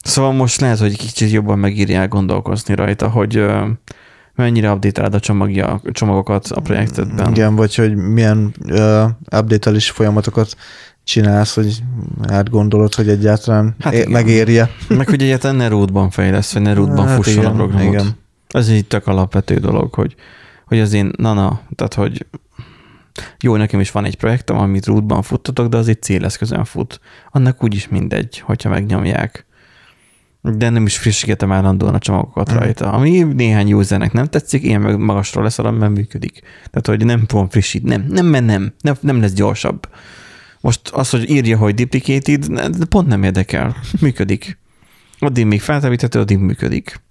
Szóval most lehet, hogy kicsit jobban megírják gondolkozni rajta, hogy mennyire update a csomagja, csomagokat a projektedben. Igen, vagy hogy milyen uh, update folyamatokat csinálsz, hogy átgondolod, hogy egyáltalán hát é- megérje. Meg hogy egyáltalán ne rootban fejlesz, vagy ne rootban hát fusson igen, a programot. Igen. Ez egy tök alapvető dolog, hogy, hogy az én, na-na, tehát hogy jó, nekem is van egy projektem, amit rootban futtatok, de az egy céleszközön fut. Annak úgyis mindegy, hogyha megnyomják. De nem is frissítettem állandóan a csomagokat mm. rajta. Ami néhány usernek nem tetszik, én meg magasról lesz, mert működik. Tehát, hogy nem fogom frissít. Nem, nem, nem, nem, nem, nem lesz gyorsabb. Most az, hogy írja, hogy duplicated, pont nem érdekel. Működik. Addig még feltevíthető, addig működik.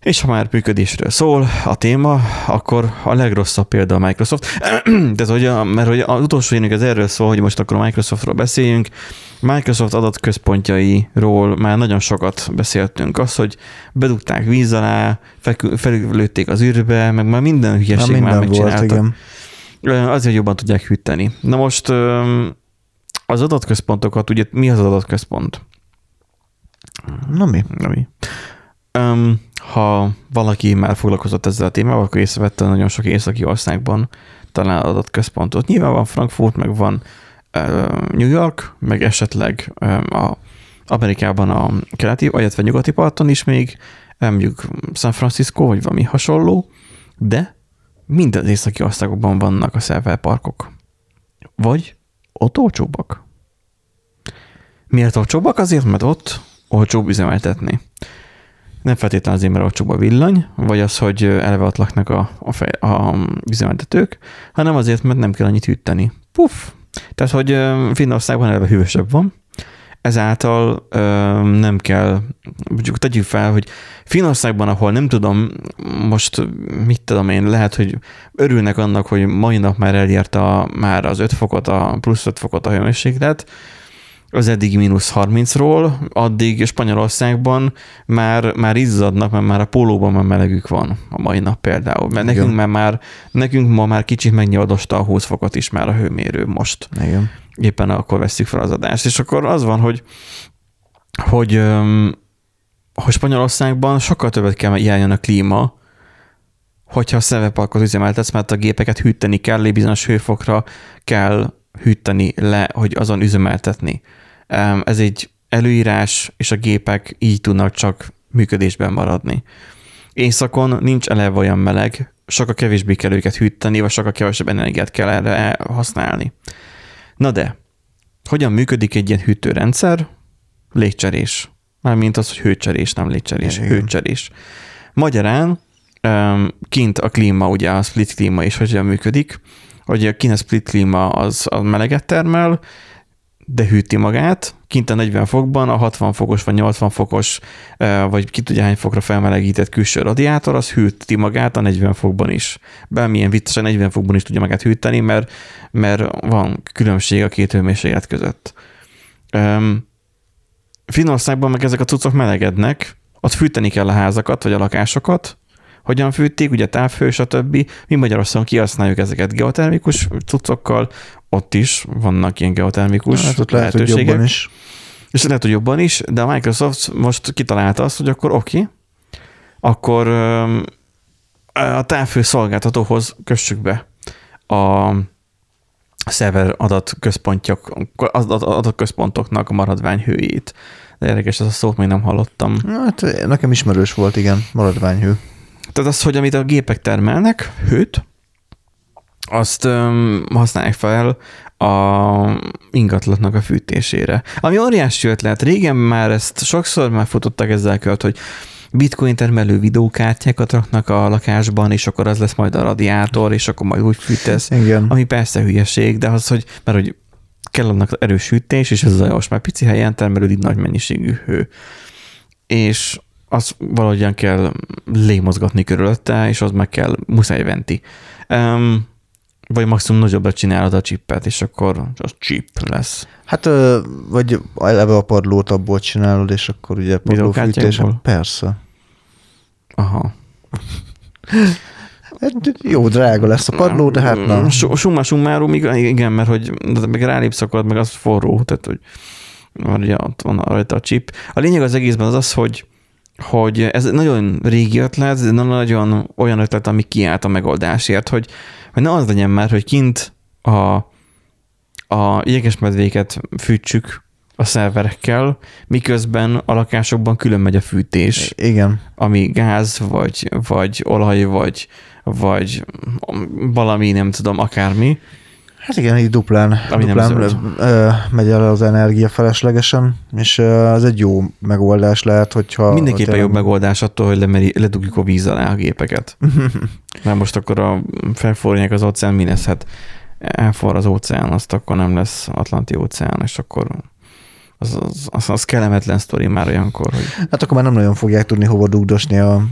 És ha már működésről szól a téma, akkor a legrosszabb példa a Microsoft. De hogy a, mert hogy az utolsó énünk az erről szól, hogy most akkor a Microsoftról beszéljünk. Microsoft adatközpontjairól már nagyon sokat beszéltünk. Az, hogy bedugták víz alá, felülőtték az űrbe, meg már minden hülyeség minden már megcsináltak. Volt, igen. Azért jobban tudják hűteni. Na most az adatközpontokat, ugye mi az adatközpont? Na mi? Na mi? Um, ha valaki már foglalkozott ezzel a témával, akkor észrevette nagyon sok északi országban talán adatközpontot. Nyilván van Frankfurt, meg van New York, meg esetleg a Amerikában a keleti, illetve nyugati parton is még, mondjuk San Francisco, vagy valami hasonló, de minden északi országokban vannak a szerverparkok. Vagy ott olcsóbbak. Miért olcsóbbak? Azért, mert ott olcsóbb üzemeltetni. Nem feltétlenül azért, mert olcsóbb a villany, vagy az, hogy eleve ott laknak a, a, fej, a üzemeltetők, hanem azért, mert nem kell annyit hűteni. Puff! Tehát, hogy Finnországban eleve hűvösebb van, ezáltal ö, nem kell, mondjuk tegyük fel, hogy Finnországban, ahol nem tudom, most mit tudom én, lehet, hogy örülnek annak, hogy mai nap már elérte már az 5 fokot, a plusz 5 fokot a hőmérséklet, az eddig mínusz 30-ról, addig Spanyolországban már, már izzadnak, mert már a pólóban már melegük van a mai nap például. Mert Igen. nekünk, már, már, nekünk ma már kicsit megnyiladosta a 20 fokot is már a hőmérő most. Igen. Éppen akkor veszük fel az adást. És akkor az van, hogy, hogy, hogy Spanyolországban sokkal többet kell járjon a klíma, hogyha a szerveparkot üzemeltetsz, mert a gépeket hűteni kell, bizonyos hőfokra kell hűteni le, hogy azon üzemeltetni. Ez egy előírás, és a gépek így tudnak csak működésben maradni. Éjszakon nincs eleve olyan meleg, sokkal kevésbé kell őket hűteni, vagy sokkal kevesebb energiát kell erre használni. Na de, hogyan működik egy ilyen hűtőrendszer? Légcserés. Mármint az, hogy hőcserés, nem légcserés, Igen. hőcserés. Magyarán kint a klíma, ugye a split klíma is hogyan működik, hogy a kint a split klíma az a meleget termel, de hűti magát, kint a 40 fokban, a 60 fokos vagy 80 fokos, vagy ki tudja hány fokra felmelegített külső radiátor, az hűti magát a 40 fokban is. Bármilyen viccesen 40 fokban is tudja magát hűteni, mert, mert van különbség a két hőmérséklet között. Finországban meg ezek a cuccok melegednek, ott fűteni kell a házakat, vagy a lakásokat, hogyan fűtik, ugye távhő, stb. Mi Magyarországon kihasználjuk ezeket geotermikus cuccokkal, ott is vannak ilyen geotermikus hát ott lehet, hogy jobban is. És lehet, hogy jobban is, de a Microsoft most kitalálta azt, hogy akkor oké, okay, akkor a távfő szolgáltatóhoz kössük be a szerver adatközpontjak, adatközpontoknak a maradványhőjét. De érdekes, ez a szót még nem hallottam. Hát nekem ismerős volt, igen, maradványhő. Tehát az, hogy amit a gépek termelnek, hőt, azt öm, használják fel a ingatlatnak a fűtésére. Ami óriási ötlet. Régen már ezt sokszor már futottak ezzel költ, hogy bitcoin termelő videókártyákat raknak a lakásban, és akkor az lesz majd a radiátor, és akkor majd úgy fűtesz. Igen. Ami persze hülyeség, de az, hogy, mert hogy kell annak erős fűtés, és ez az most már pici helyen termelődik nagy mennyiségű hő. És az valahogyan kell lémozgatni körülötte, és az meg kell, muszáj venti. Um, vagy maximum nagyobbra csinálod a csippet, és akkor az chip lesz. Hát, vagy eleve a padlót abból csinálod, és akkor ugye padlófűtés. Persze. Aha. Hát, jó, drága lesz a padló, de hát nem. Summa summarum, igen, mert hogy meg rálépsz, akkor meg az forró, tehát hogy van, ugye ott van rajta a chip. A lényeg az egészben az az, hogy hogy ez nagyon régi ötlet, de nagyon olyan ötlet, ami kiállt a megoldásért, hogy, hogy ne az legyen már, hogy kint a, a jégesmedvéket fűtsük a szerverekkel, miközben a lakásokban külön megy a fűtés. Igen. Ami gáz, vagy, vagy olaj, vagy, vagy valami, nem tudom, akármi. Hát igen, így duplán, Ami nem duplán zöld. ö, megy el az energia feleslegesen, és az egy jó megoldás lehet, hogyha... Mindenképpen tényleg- jobb megoldás attól, hogy lemeri, ledugjuk a víz alá a gépeket. Mert most akkor a felforrják az óceán, mi lesz? Hát elforr az óceán, azt akkor nem lesz Atlanti óceán, és akkor az, az, az, az kellemetlen sztori már olyankor, hogy Hát akkor már nem nagyon fogják tudni hova dugdosni a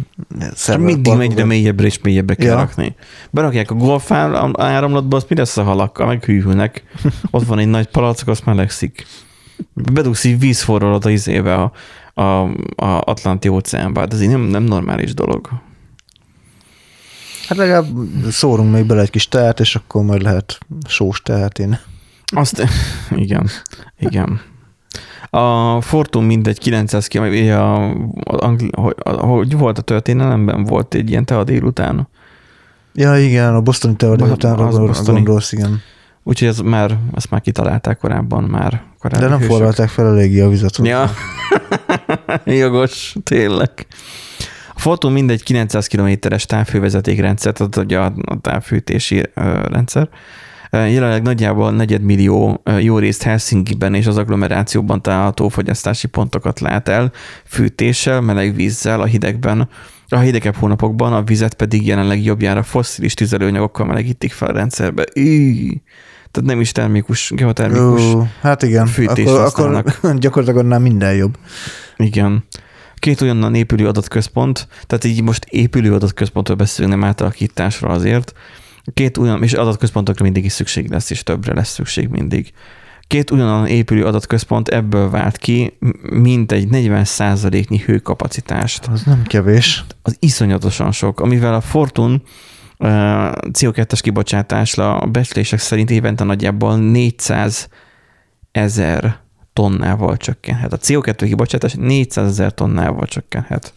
Csak szerver mindig parkokat. egyre mélyebbre és mélyebbre kell Ja. rakni. Berakják a golf áram- áramlatba, azt mi lesz a halakkal? Meghűlnek. Ott van egy nagy palack, azt melegszik. Bedugsz így vízforralat a izébe a, a, a Atlanti óceánba. Hát ez így nem, nem normális dolog. Hát legalább szórunk még bele egy kis teát, és akkor majd lehet sós teát én. Azt, igen, igen. A Fortum mindegy 900 km, a, Angli, hogy, volt a történelemben, volt egy ilyen tea délután. Ja, igen, a után bosztoni. gondol, gondolsz, igen. Úgyhogy ez már, ezt már kitalálták korábban, már korábbi De nem hősök. forralták fel eléggé a vizet. Ja, jogos, tényleg. A Fortum mindegy 900 kilométeres távhővezetékrendszert, tehát ugye a, a távfűtési rendszer. Jelenleg nagyjából negyedmillió jó részt Helsinki-ben és az agglomerációban található fogyasztási pontokat lát el fűtéssel, meleg vízzel a hidegben. A hidegebb hónapokban a vizet pedig jelenleg jobbjára fosszilis tüzelőanyagokkal melegítik fel a rendszerbe. Íj. Tehát nem is termikus, geotermikus. Ó, hát igen, fűtést akkor, használnak. akkor gyakorlatilag annál minden jobb. Igen. Két olyan épülő adatközpont, tehát így most épülő adatközpontról beszélünk, nem átalakításra azért. Két olyan, és adatközpontokra mindig is szükség lesz, és többre lesz szükség mindig. Két ugyanan épülő adatközpont ebből vált ki mint egy 40 nyi hőkapacitást. Az nem kevés. Az iszonyatosan sok, amivel a Fortun ö, CO2-es kibocsátásra a becslések szerint évente nagyjából 400 ezer tonnával csökkenhet. A CO2 kibocsátás 400 ezer tonnával csökkenhet.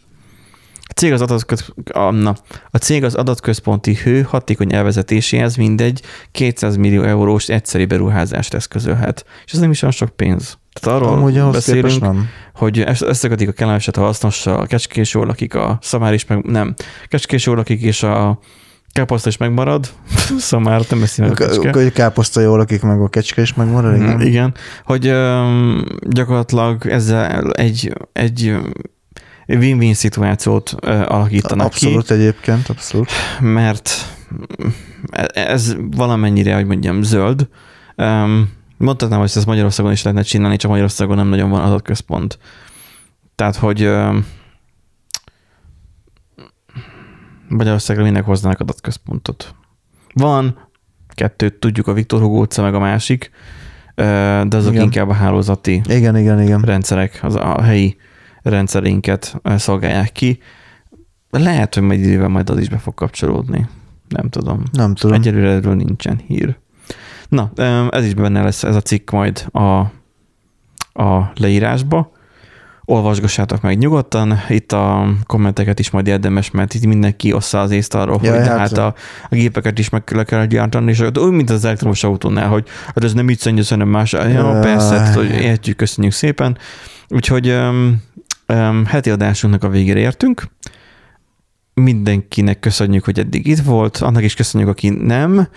A cég az, adatköz, a, na, a cég az adatközponti hő hatékony elvezetéséhez mindegy 200 millió eurós egyszeri beruházást eszközölhet. És ez nem is olyan sok pénz. Tehát arról Amúgy beszélünk, nem. hogy összekötik a kellemeset a hasznossal, a kecskés jól lakik, a szamár is meg, nem, kecskés jól lakik, és a káposzta is megmarad, szamár nem eszi meg a kecske. Káposzta jól lakik meg a kecske is megmarad, Igen. igen. Igen, hogy öm, gyakorlatilag ezzel egy, egy win-win szituációt alakítanak Abszolút egyébként, abszolút. ki, mert ez valamennyire, hogy mondjam, zöld. Mondhatnám, hogy ezt Magyarországon is lehetne csinálni, csak Magyarországon nem nagyon van adatközpont. Tehát, hogy öm, Magyarországra minek hoznának adatközpontot. Van, kettőt tudjuk, a Viktor Hugo utca, meg a másik, de azok Igen. inkább a hálózati Igen, igen, igen. rendszerek, az a helyi rendszerénket ö, szolgálják ki. Lehet, hogy majd idővel majd az is be fog kapcsolódni. Nem tudom. Nem tudom. Egyelőre erről nincsen hír. Na, ez is benne lesz ez a cikk majd a, a leírásba. Olvasgassátok meg nyugodtan, itt a kommenteket is majd érdemes, mert itt mindenki ossza az észt arról, Ja, hogy hát- hát a, a gépeket is meg le kell gyártani, és úgy, mint az elektromos autónál, hogy hát ez nem így szennyez, hanem más. Ja, Jaj. persze, hát, hogy értjük, köszönjük szépen. Úgyhogy um, um, heti adásunknak a végére értünk. Mindenkinek köszönjük, hogy eddig itt volt, annak is köszönjük, aki nem.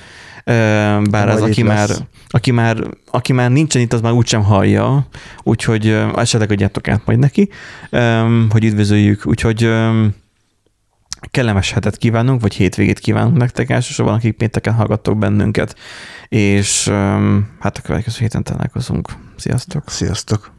Bár az, aki már, aki, már, aki már nincsen itt, az már úgysem hallja, úgyhogy esetleg adjátok át majd neki, hogy üdvözöljük. Úgyhogy kellemes hetet kívánunk, vagy hétvégét kívánunk nektek elsősorban, akik pénteken hallgattok bennünket, és hát a következő héten találkozunk. Sziasztok! Sziasztok.